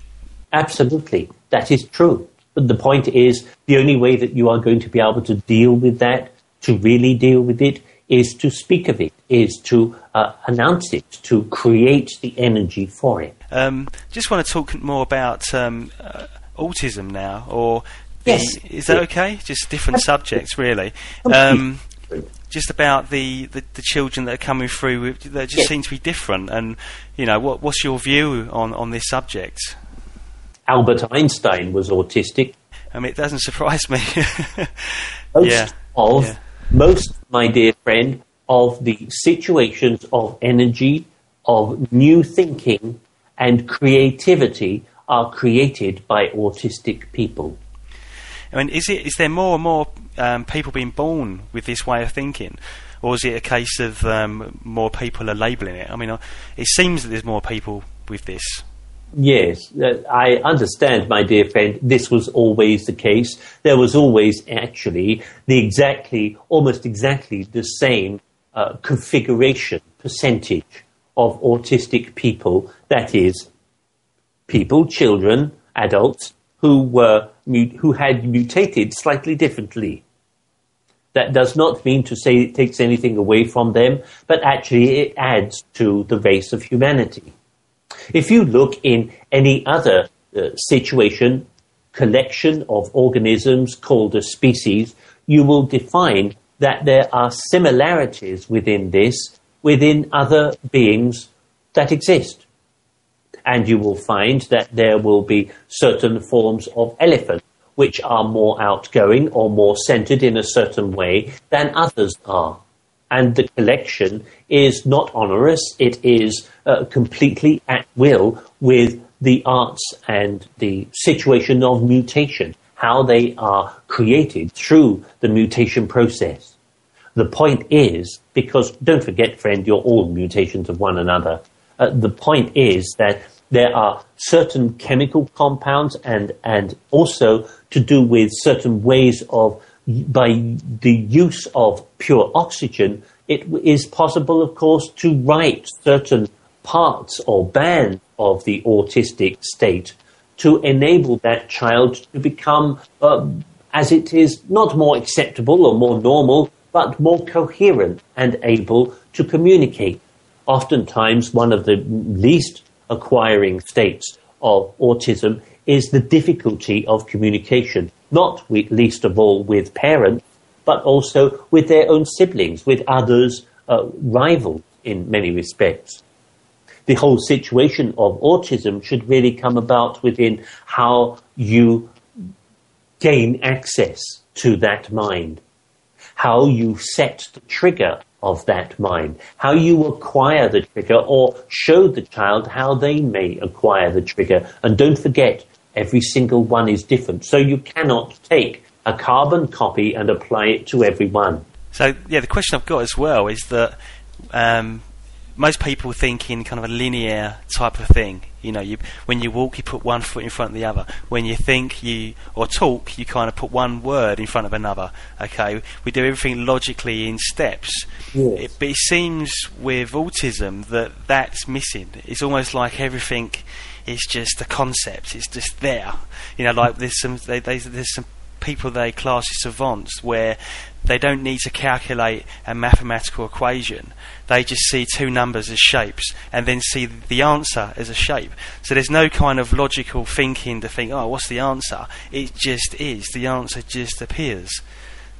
Absolutely, that is true. But the point is, the only way that you are going to be able to deal with that, to really deal with it, is to speak of it, is to uh, announce it, to create the energy for it. Um, just want to talk more about um, uh, autism now, or yes, is that okay? Just different subjects, really. Um, just about the, the, the, children that are coming through that just yes. seem to be different, and you know, what, what's your view on, on this subject? Albert Einstein was autistic. I mean, it doesn't surprise me. most yeah. of yeah. most, my dear friend, of the situations of energy, of new thinking, and creativity are created by autistic people. I mean, is it is there more and more um, people being born with this way of thinking, or is it a case of um, more people are labelling it? I mean, uh, it seems that there's more people with this. Yes, uh, I understand, my dear friend. This was always the case. There was always actually the exactly, almost exactly the same uh, configuration percentage of autistic people. That is, people, children, adults who were who had mutated slightly differently. That does not mean to say it takes anything away from them, but actually it adds to the race of humanity. If you look in any other uh, situation, collection of organisms called a species, you will define that there are similarities within this within other beings that exist. And you will find that there will be certain forms of elephant which are more outgoing or more centered in a certain way than others are and the collection is not onerous. It is uh, completely at will with the arts and the situation of mutation, how they are created through the mutation process. The point is, because don't forget, friend, you're all mutations of one another. Uh, the point is that there are certain chemical compounds and, and also to do with certain ways of by the use of pure oxygen, it is possible, of course, to write certain parts or bands of the autistic state to enable that child to become, uh, as it is, not more acceptable or more normal, but more coherent and able to communicate. Oftentimes, one of the least acquiring states of autism is the difficulty of communication not least of all with parents, but also with their own siblings, with others, uh, rivals in many respects. The whole situation of autism should really come about within how you gain access to that mind, how you set the trigger of that mind, how you acquire the trigger or show the child how they may acquire the trigger. And don't forget, Every single one is different. So you cannot take a carbon copy and apply it to every one. So, yeah, the question I've got as well is that um, most people think in kind of a linear type of thing. You know, you, when you walk, you put one foot in front of the other. When you think, you or talk, you kind of put one word in front of another. Okay, we do everything logically in steps. Yes. It, but it seems with autism that that's missing. It's almost like everything it's just a concept. It's just there. You know, like there's some they, they, there's some people they class as savants where they don't need to calculate a mathematical equation. They just see two numbers as shapes and then see the answer as a shape. So there's no kind of logical thinking to think, oh, what's the answer? It just is. The answer just appears.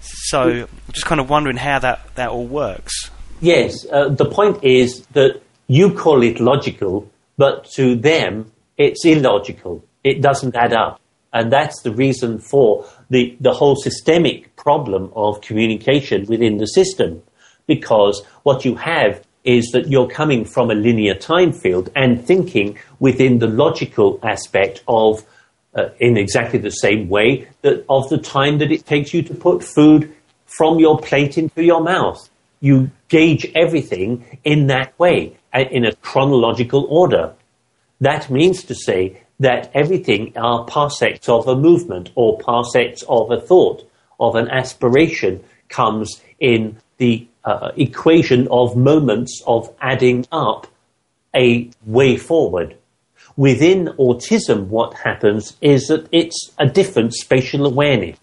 So, I'm just kind of wondering how that, that all works. Yes, uh, the point is that you call it logical, but to them it's illogical. It doesn't add up. And that's the reason for the, the whole systemic problem of communication within the system. Because what you have is that you're coming from a linear time field and thinking within the logical aspect of, uh, in exactly the same way, that of the time that it takes you to put food from your plate into your mouth. You gauge everything in that way, in a chronological order. That means to say that everything are parsecs of a movement or parsecs of a thought, of an aspiration, comes in the uh, equation of moments of adding up a way forward. Within autism, what happens is that it's a different spatial awareness.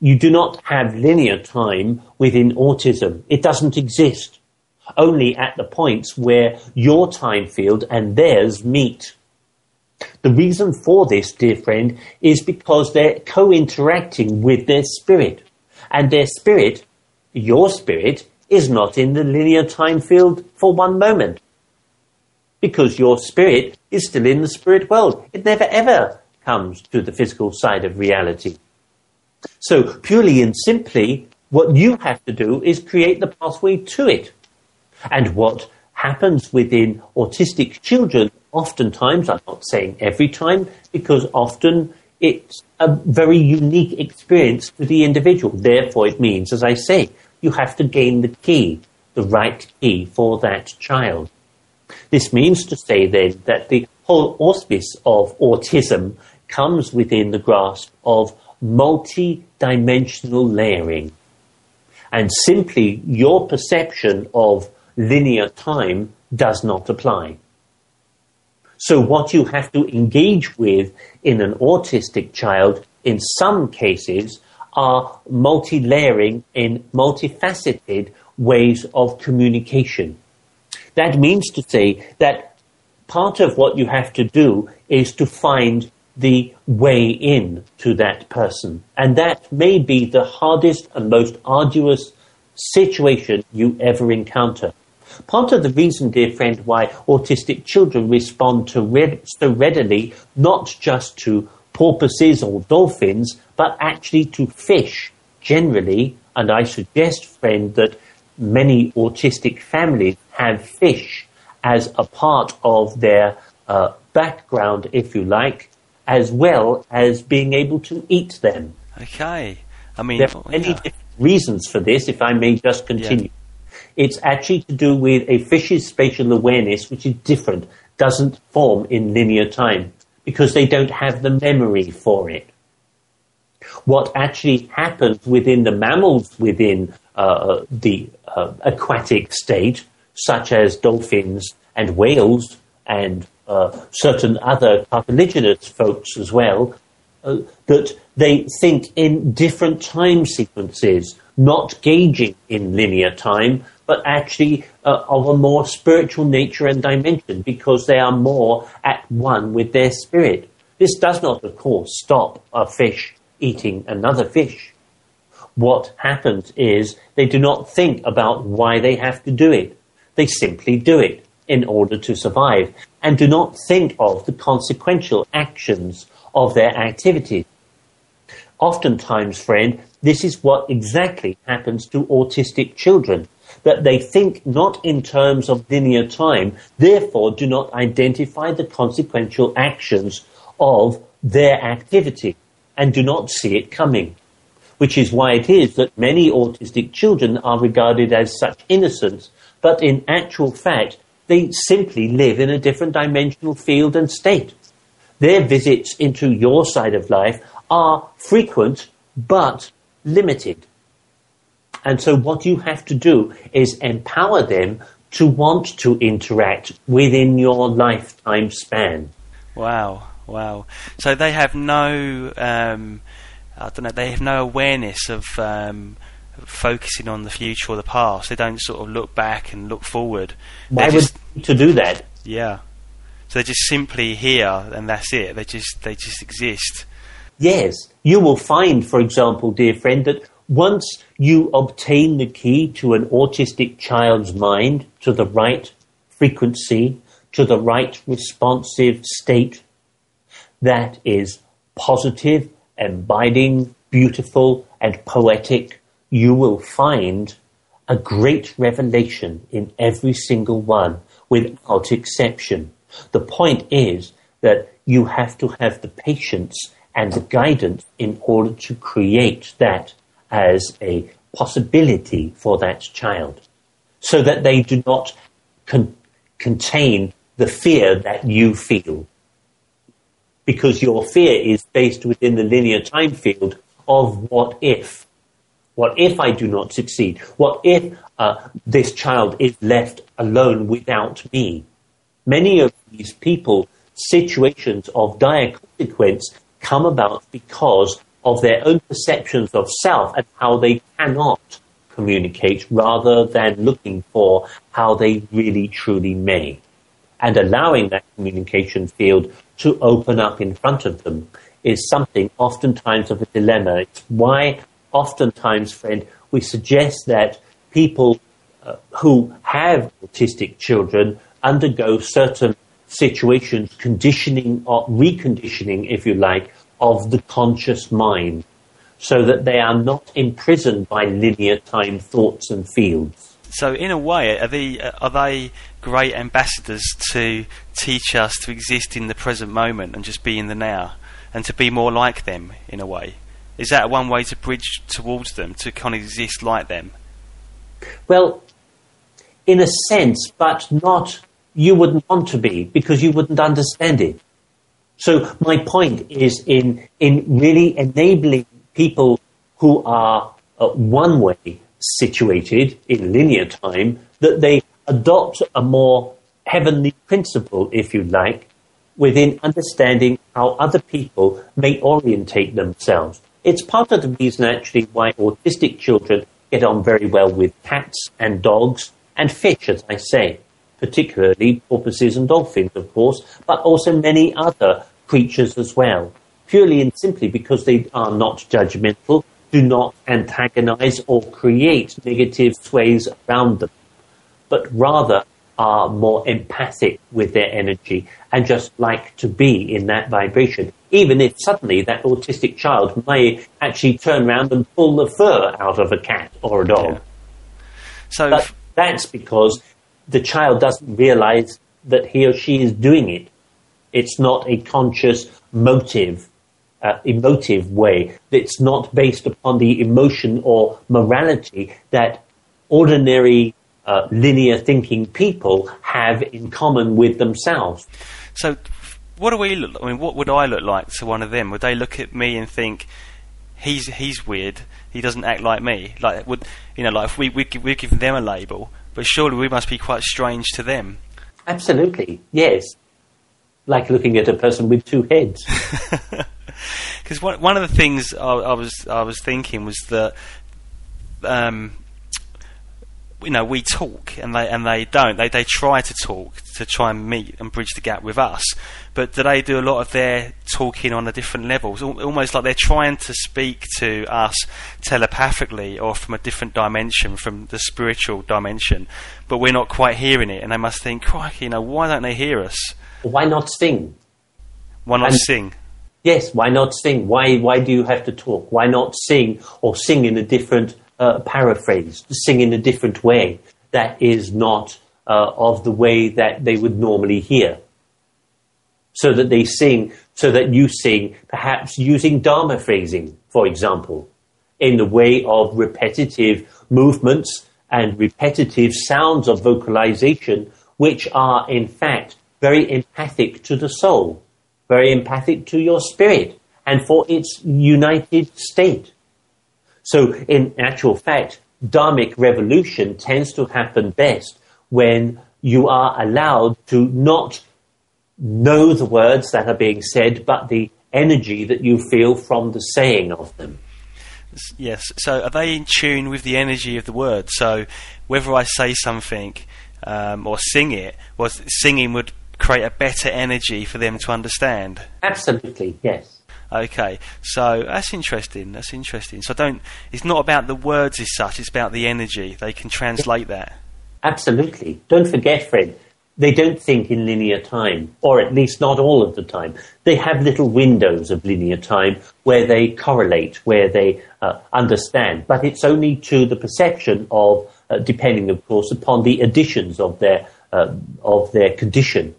You do not have linear time within autism. It doesn't exist. Only at the points where your time field and theirs meet. The reason for this, dear friend, is because they're co-interacting with their spirit. And their spirit, your spirit, is not in the linear time field for one moment. Because your spirit is still in the spirit world. It never ever comes to the physical side of reality. So purely and simply, what you have to do is create the pathway to it. And what happens within autistic children oftentimes, I'm not saying every time, because often it's a very unique experience for the individual. Therefore, it means, as I say, you have to gain the key, the right key for that child. This means to say then that the whole auspice of autism comes within the grasp of multi-dimensional layering. And simply your perception of linear time does not apply. So what you have to engage with in an autistic child in some cases are multi-layering in multifaceted ways of communication. That means to say that part of what you have to do is to find the way in to that person. And that may be the hardest and most arduous situation you ever encounter. Part of the reason, dear friend, why autistic children respond to red, so readily, not just to porpoises or dolphins, but actually to fish generally. And I suggest, friend, that many autistic families have fish as a part of their uh, background, if you like, as well as being able to eat them. Okay. I mean, there are many yeah. reasons for this, if I may just continue. It's actually to do with a fish's spatial awareness, which is different, doesn't form in linear time because they don't have the memory for it. What actually happens within the mammals within uh, the uh, aquatic state, such as dolphins and whales and uh, certain other cartilaginous folks as well, uh, that they think in different time sequences, not gauging in linear time, but actually uh, of a more spiritual nature and dimension because they are more at one with their spirit. This does not, of course, stop a fish eating another fish. What happens is they do not think about why they have to do it. They simply do it in order to survive and do not think of the consequential actions of their activity. Oftentimes, friend, this is what exactly happens to autistic children that they think not in terms of linear time, therefore do not identify the consequential actions of their activity and do not see it coming. Which is why it is that many autistic children are regarded as such innocents, but in actual fact, they simply live in a different dimensional field and state. Their visits into your side of life are frequent, but limited. And so what you have to do is empower them to want to interact within your lifetime span. Wow, wow. So they have no, um, I don't know, they have no awareness of um, focusing on the future or the past. They don't sort of look back and look forward. Why would to do that? Yeah. So they're just simply here and that's it. They just they just exist. Yes. You will find, for example, dear friend, that once you obtain the key to an autistic child's mind, to the right frequency, to the right responsive state, that is positive, abiding, beautiful, and poetic, you will find a great revelation in every single one without exception. The point is that you have to have the patience and the guidance in order to create that as a possibility for that child so that they do not con- contain the fear that you feel. Because your fear is based within the linear time field of what if. What if I do not succeed? What if uh, this child is left alone without me? Many of these people, situations of dire consequence come about because of their own perceptions of self and how they cannot communicate rather than looking for how they really truly may. And allowing that communication field to open up in front of them is something oftentimes of a dilemma. It's why oftentimes, friend, we suggest that people uh, who have autistic children undergo certain situations, conditioning or reconditioning, if you like, of the conscious mind, so that they are not imprisoned by linear time thoughts and fields. So, in a way, are they are they great ambassadors to teach us to exist in the present moment and just be in the now, and to be more like them in a way? Is that one way to bridge towards them to kind of exist like them? Well, in a sense, but not. You wouldn't want to be because you wouldn't understand it. So my point is in in really enabling people who are uh, one way situated in linear time that they adopt a more heavenly principle, if you like, within understanding how other people may orientate themselves. It's part of the reason actually why autistic children get on very well with cats and dogs and fish, as I say, particularly porpoises and dolphins, of course, but also many other creatures as well, purely and simply because they are not judgmental, do not antagonize or create negative sways around them, but rather are more empathic with their energy and just like to be in that vibration, even if suddenly that autistic child may actually turn around and pull the fur out of a cat or a dog. Yeah. So but that's because the child doesn't realize that he or she is doing it. It's not a conscious motive, uh, emotive way. It's not based upon the emotion or morality that ordinary uh, linear thinking people have in common with themselves. So, what do we look? I mean, what would I look like to one of them? Would they look at me and think, "He's he's weird. He doesn't act like me." Like, would you know? Like, if we we we give them a label, but surely we must be quite strange to them. Absolutely, yes. Like looking at a person with two heads. Because one one of the things I, I was I was thinking was that. Um, you know we talk and they and they don't. They they try to talk to try and meet and bridge the gap with us. But do they do a lot of their talking on a different levels almost like they're trying to speak to us telepathically or from a different dimension from the spiritual dimension. But we're not quite hearing it. And they must think crikey you know why don't they hear us? Why not sing? Why not and sing? Yes why not sing? Why why do you have to talk? Why not sing or sing in a different uh, paraphrase, sing in a different way that is not uh, of the way that they would normally hear. So that they sing, so that you sing, perhaps using Dharma phrasing, for example, in the way of repetitive movements and repetitive sounds of vocalization, which are in fact very empathic to the soul, very empathic to your spirit, and for its united state. So, in actual fact, dharmic revolution tends to happen best when you are allowed to not know the words that are being said, but the energy that you feel from the saying of them. Yes. So, are they in tune with the energy of the word? So, whether I say something um, or sing it, was singing would create a better energy for them to understand. Absolutely, yes. Okay, so that's interesting. That's interesting. So don't. It's not about the words as such. It's about the energy. They can translate that. Absolutely. Don't forget, Fred, they don't think in linear time, or at least not all of the time. They have little windows of linear time where they correlate, where they uh, understand, but it's only to the perception of, uh, depending, of course, upon the additions of their uh, of their condition.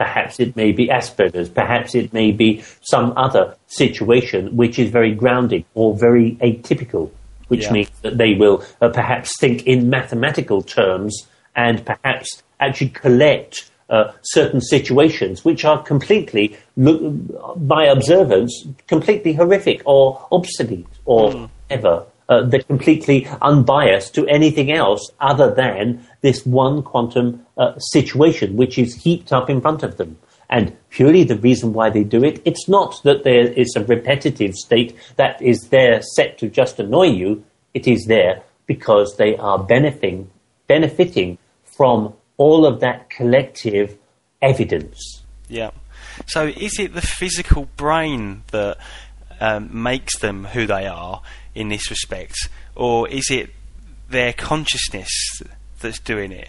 Perhaps it may be Asperger's, perhaps it may be some other situation which is very grounded or very atypical, which Yeah. means that they will uh, perhaps think in mathematical terms and perhaps actually collect uh, certain situations which are completely, by observance, completely horrific or obsolete or ever. Uh, they're completely unbiased to anything else other than this one quantum uh, situation which is heaped up in front of them. And purely the reason why they do it, it's not that there is a repetitive state that is there set to just annoy you. It is there because they are benefiting, benefiting from all of that collective evidence. Yeah. So is it the physical brain that um, makes them who they are in this respect, or is it their consciousness that's doing it?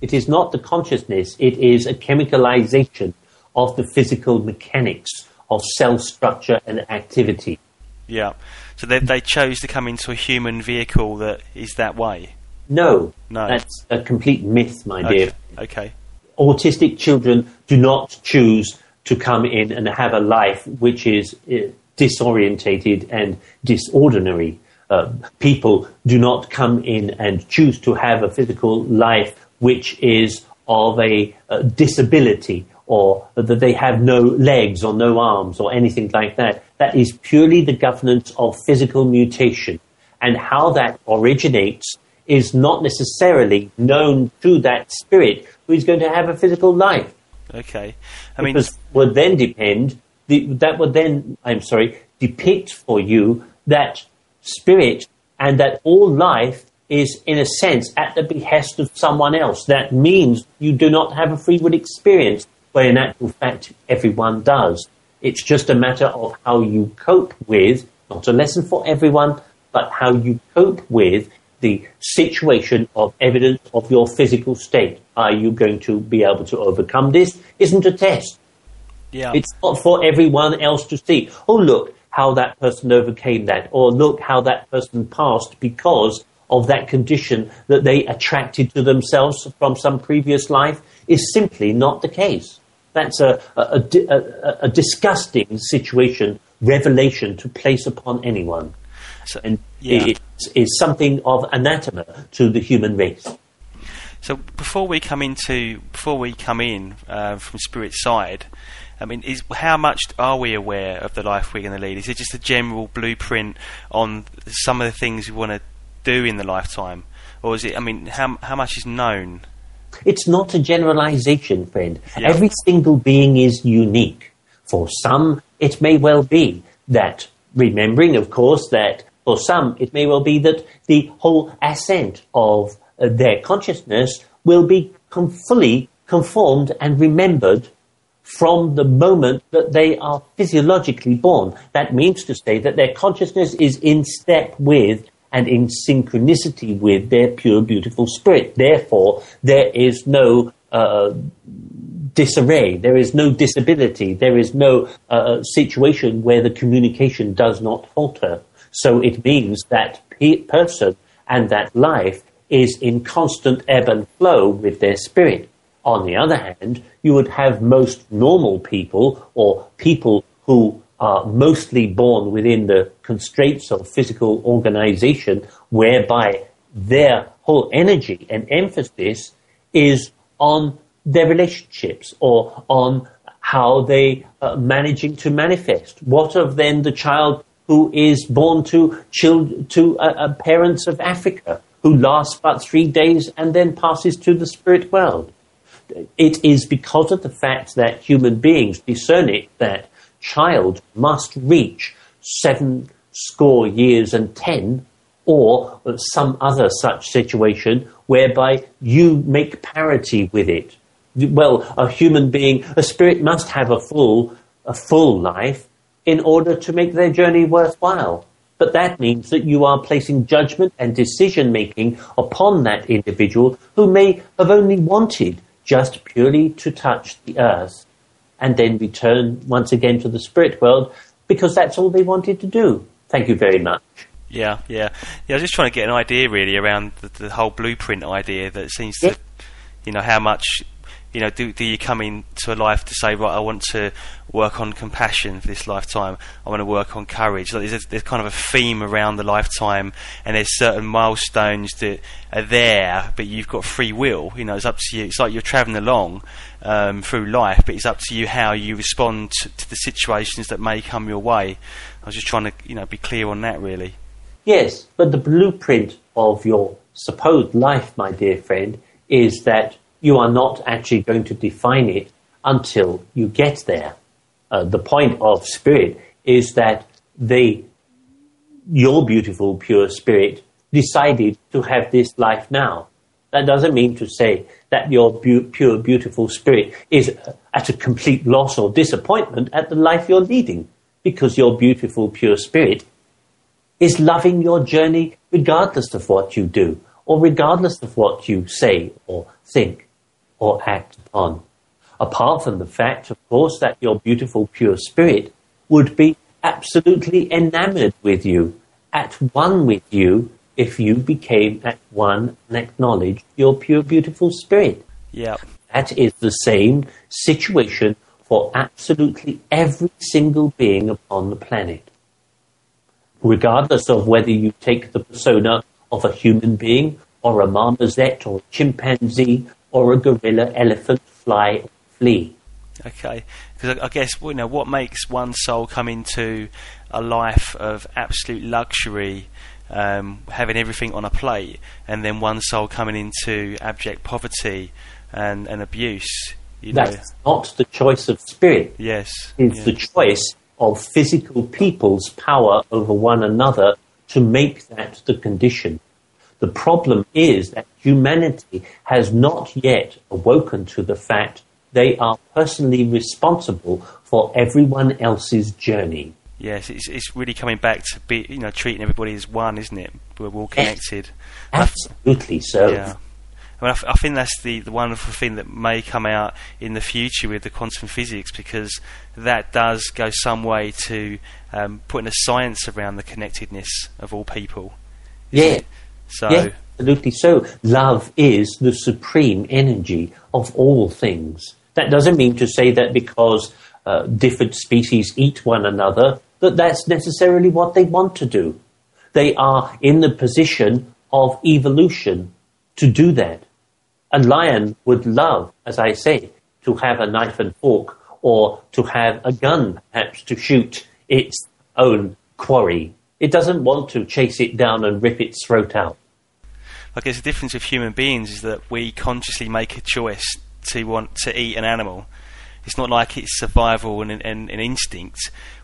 It is not the consciousness, it is a chemicalization of the physical mechanics of cell structure and activity. Yeah. So they they chose to come into a human vehicle that is that way. No, No. that's a complete myth, my dear. Okay. okay. Autistic children do not choose to come in and have a life which is uh, disorientated and disordinary. Uh, people do not come in and choose to have a physical life which is of a uh, disability or that they have no legs or no arms or anything like that. That is purely the governance of physical mutation. And how that originates is not necessarily known to that spirit who is going to have a physical life. Okay. I mean, Because would then depend, the, that would then, I'm sorry, depict for you that spirit and that all life is, in a sense, at the behest of someone else. That means you do not have a free will experience, where in actual fact everyone does. It's just a matter of how you cope with, not a lesson for everyone, but how you cope with the situation of evidence of your physical state. Are you going to be able to overcome this? Isn't a test. yeah. It's not for everyone else to see. Oh, look how that person overcame that, or look how that person passed because of that condition that they attracted to themselves from some previous life is simply not the case. That's a, a, a a- disgusting situation, revelation to place upon anyone. So, And yeah. it is something of anathema to the human race. So before we come into before we come in uh, from spirit side, I mean, is how much are we aware of the life we're going to lead? Is it just a general blueprint on some of the things we want to do in the lifetime, or is it? I mean, how how much is known? It's not a generalization, friend. Yeah. Every single being is unique. For some, it may well be that, remembering, of course, that for some, it may well be that the whole ascent of uh, their consciousness will be com- fully conformed and remembered from the moment that they are physiologically born. That means to say that their consciousness is in step with and in synchronicity with their pure, beautiful spirit. Therefore, there is no uh, disarray, there is no disability, there is no uh, situation where the communication does not falter. So it means that pe- person and that life is in constant ebb and flow with their spirit. On the other hand, you would have most normal people or people who are mostly born within the constraints of physical organization whereby their whole energy and emphasis is on their relationships or on how they are managing to manifest. What of then the child who is born to child, to uh, uh, parents of Africa who lasts but three days and then passes to the spirit world? It is because of the fact that human beings discern it that child must reach seven score years and ten or some other such situation whereby you make parity with it. Well, a human being, a spirit must have a full, a full life, in order to make their journey worthwhile. But that means that you are placing judgment and decision making upon that individual who may have only wanted just purely to touch the earth and then return once again to the spirit world because that's all they wanted to do. Thank you very much. Yeah, yeah, yeah. I was just trying to get an idea really around the, the whole blueprint idea that seems Yeah. to, you know, how much, you know, do do you come into a life to say, right, I want to work on compassion for this lifetime. I want to work on courage. Like there's, a, there's kind of a theme around the lifetime, and there's certain milestones that are there, but you've got free will. You know, it's up to you. It's like you're travelling along um, through life, but it's up to you how you respond to, to the situations that may come your way. I was just trying to, you know, be clear on that really. Yes, but the blueprint of your supposed life, my dear friend, is that you are not actually going to define it until you get there. Uh, the point of spirit is that they, your beautiful, pure spirit, decided to have this life now. That doesn't mean to say that your pure, beautiful spirit is uh, at a complete loss or disappointment at the life you're leading, because your beautiful, pure spirit is loving your journey regardless of what you do or regardless of what you say or think or act upon. Apart from the fact, of course, that your beautiful pure spirit would be absolutely enamored with you, at one with you, if you became at one and acknowledged your pure beautiful spirit. Yeah. That is the same situation for absolutely every single being upon the planet. Regardless of whether you take the persona of a human being, or a marmoset, or a chimpanzee, or a gorilla, elephant, fly, or flea. Okay, because I, I guess you know what makes one soul come into a life of absolute luxury, um, having everything on a plate, and then one soul coming into abject poverty and, and abuse. You know, That's not the choice of spirit. yes, It's yeah. the choice of physical people's power over one another to make that the condition. The problem is that humanity has not yet awoken to the fact they are personally responsible for everyone else's journey. yes, it's it's really coming back to be you know treating everybody as one, isn't it? We're all connected. And I f- Absolutely so. Yeah. I, mean, I, f- I think that's the, the wonderful thing that may come out in the future with the quantum physics because that does go some way to um, putting a science around the connectedness of all people. Yeah. it? So, Yeah, absolutely so. Love is the supreme energy of all things. That doesn't mean to say that because uh, different species eat one another, that that's necessarily what they want to do. They are in the position of evolution to do that. A lion would love, as I say, to have a knife and fork or to have a gun, perhaps, to shoot its own quarry. It doesn't want to chase it down and rip its throat out. I guess the difference with human beings is that we consciously make a choice to want to eat an animal. It's not like it's survival and, an instinct.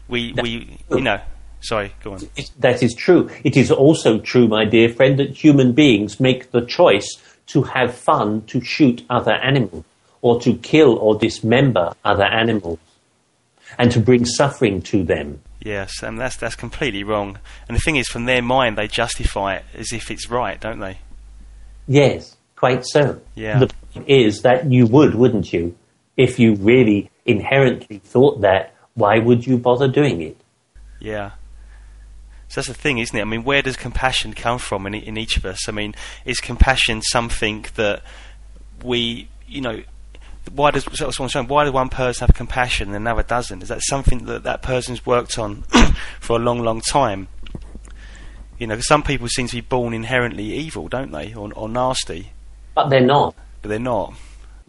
We, we, you know, sorry, go on. It- That is true. It is also true, my dear friend, that human beings make the choice to have fun to shoot other animals or to kill or dismember other animals and to bring suffering to them. Yes, and that's that's completely wrong. And the thing is, from their mind, they justify it as if it's right, don't they? Yes, quite so. Yeah. The point is that you would, wouldn't you? If you really inherently thought that, why would you bother doing it? Yeah. So that's the thing, isn't it? I mean, where does compassion come from in, in each of us? I mean, is compassion something that we, you know, why does so that's what I'm saying, why does one person have compassion and another doesn't? Is that something that that person's worked on for a long, long time? You know, some people seem to be born inherently evil, don't they, or, or nasty, But they're not. but they're not.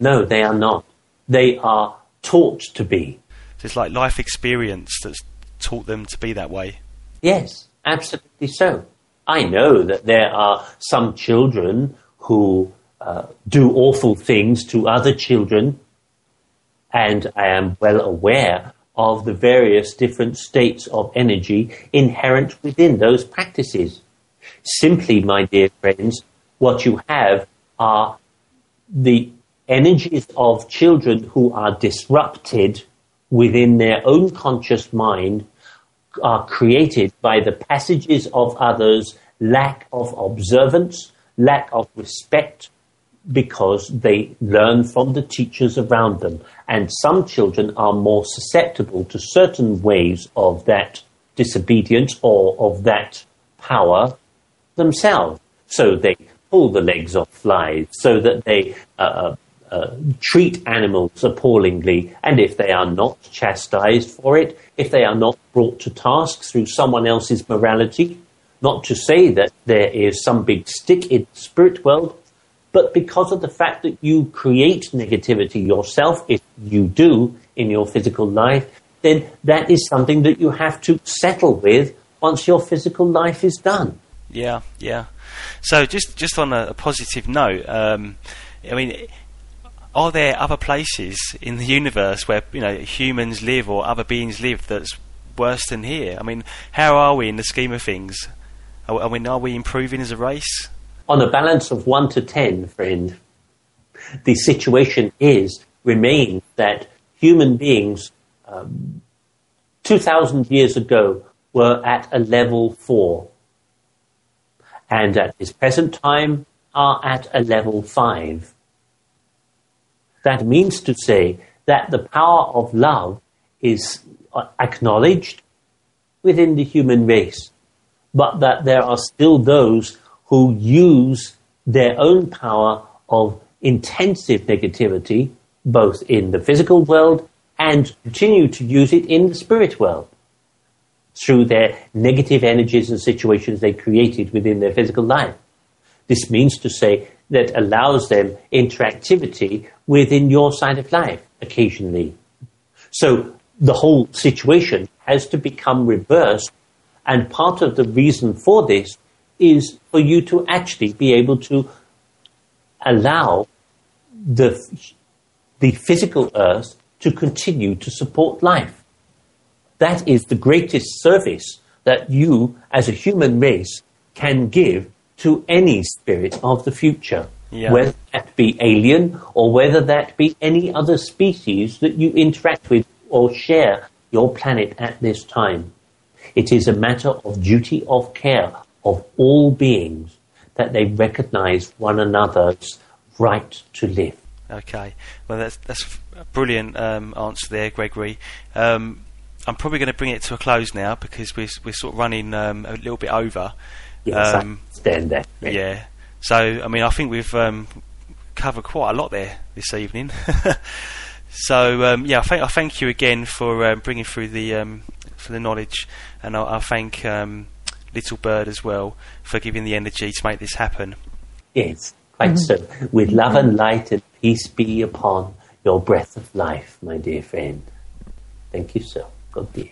No, they are not. They are taught to be. So it's like life experience that's taught them to be that way. Yes, absolutely so. I know that there are some children who uh, do awful things to other children, and I am well aware of the various different states of energy inherent within those practices. Simply, my dear friends, what you have are the energies of children who are disrupted within their own conscious mind are created by the passages of others, lack of observance, lack of respect, because they learn from the teachers around them. And some children are more susceptible to certain ways of that disobedience or of that power themselves. So they pull the legs off flies, so that they uh, uh, uh, treat animals appallingly, and if they are not chastised for it, if they are not brought to task through someone else's morality, not to say that there is some big stick in the spirit world, but because of the fact that you create negativity yourself, if you do in your physical life, then that is something that you have to settle with once your physical life is done. Yeah, yeah. So just just on a, a positive note, um, I mean, are there other places in the universe where you know humans live or other beings live that's worse than here? I mean, how are we in the scheme of things? I mean, are we improving as a race? On a balance of one to ten, friend, the situation is remains that human beings um, two thousand years ago were at a level four and at this present time are at a level 5. That means to say that the power of love is acknowledged within the human race, but that there are still those who use their own power of intensive negativity, both in the physical world and continue to use it in the spirit world through their negative energies and situations they created within their physical life. This means to say that allows them interactivity within your side of life occasionally. So the whole situation has to become reversed and part of the reason for this is for you to actually be able to allow the, the physical earth to continue to support life. That is the greatest service that you, as a human race, can give to any spirit of the future. Yeah. Whether that be alien or whether that be any other species that you interact with or share your planet at this time. It is a matter of duty of care of all beings that they recognize one another's right to live. Okay, well that's that's a brilliant um, answer there, Gregory. Um, I'm probably going to bring it to a close now because we're we're sort of running um, a little bit over. Yes, um, understand that. Yeah. So I mean, I think we've um, covered quite a lot there this evening. so um, yeah, I thank I thank you again for um, bringing through the um, for the knowledge, and I, I thank Little Bird as well for giving the energy to make this happen. Yes, quite so. With love and light and peace be upon your breath of life, my dear friend. Thank you, sir. God be.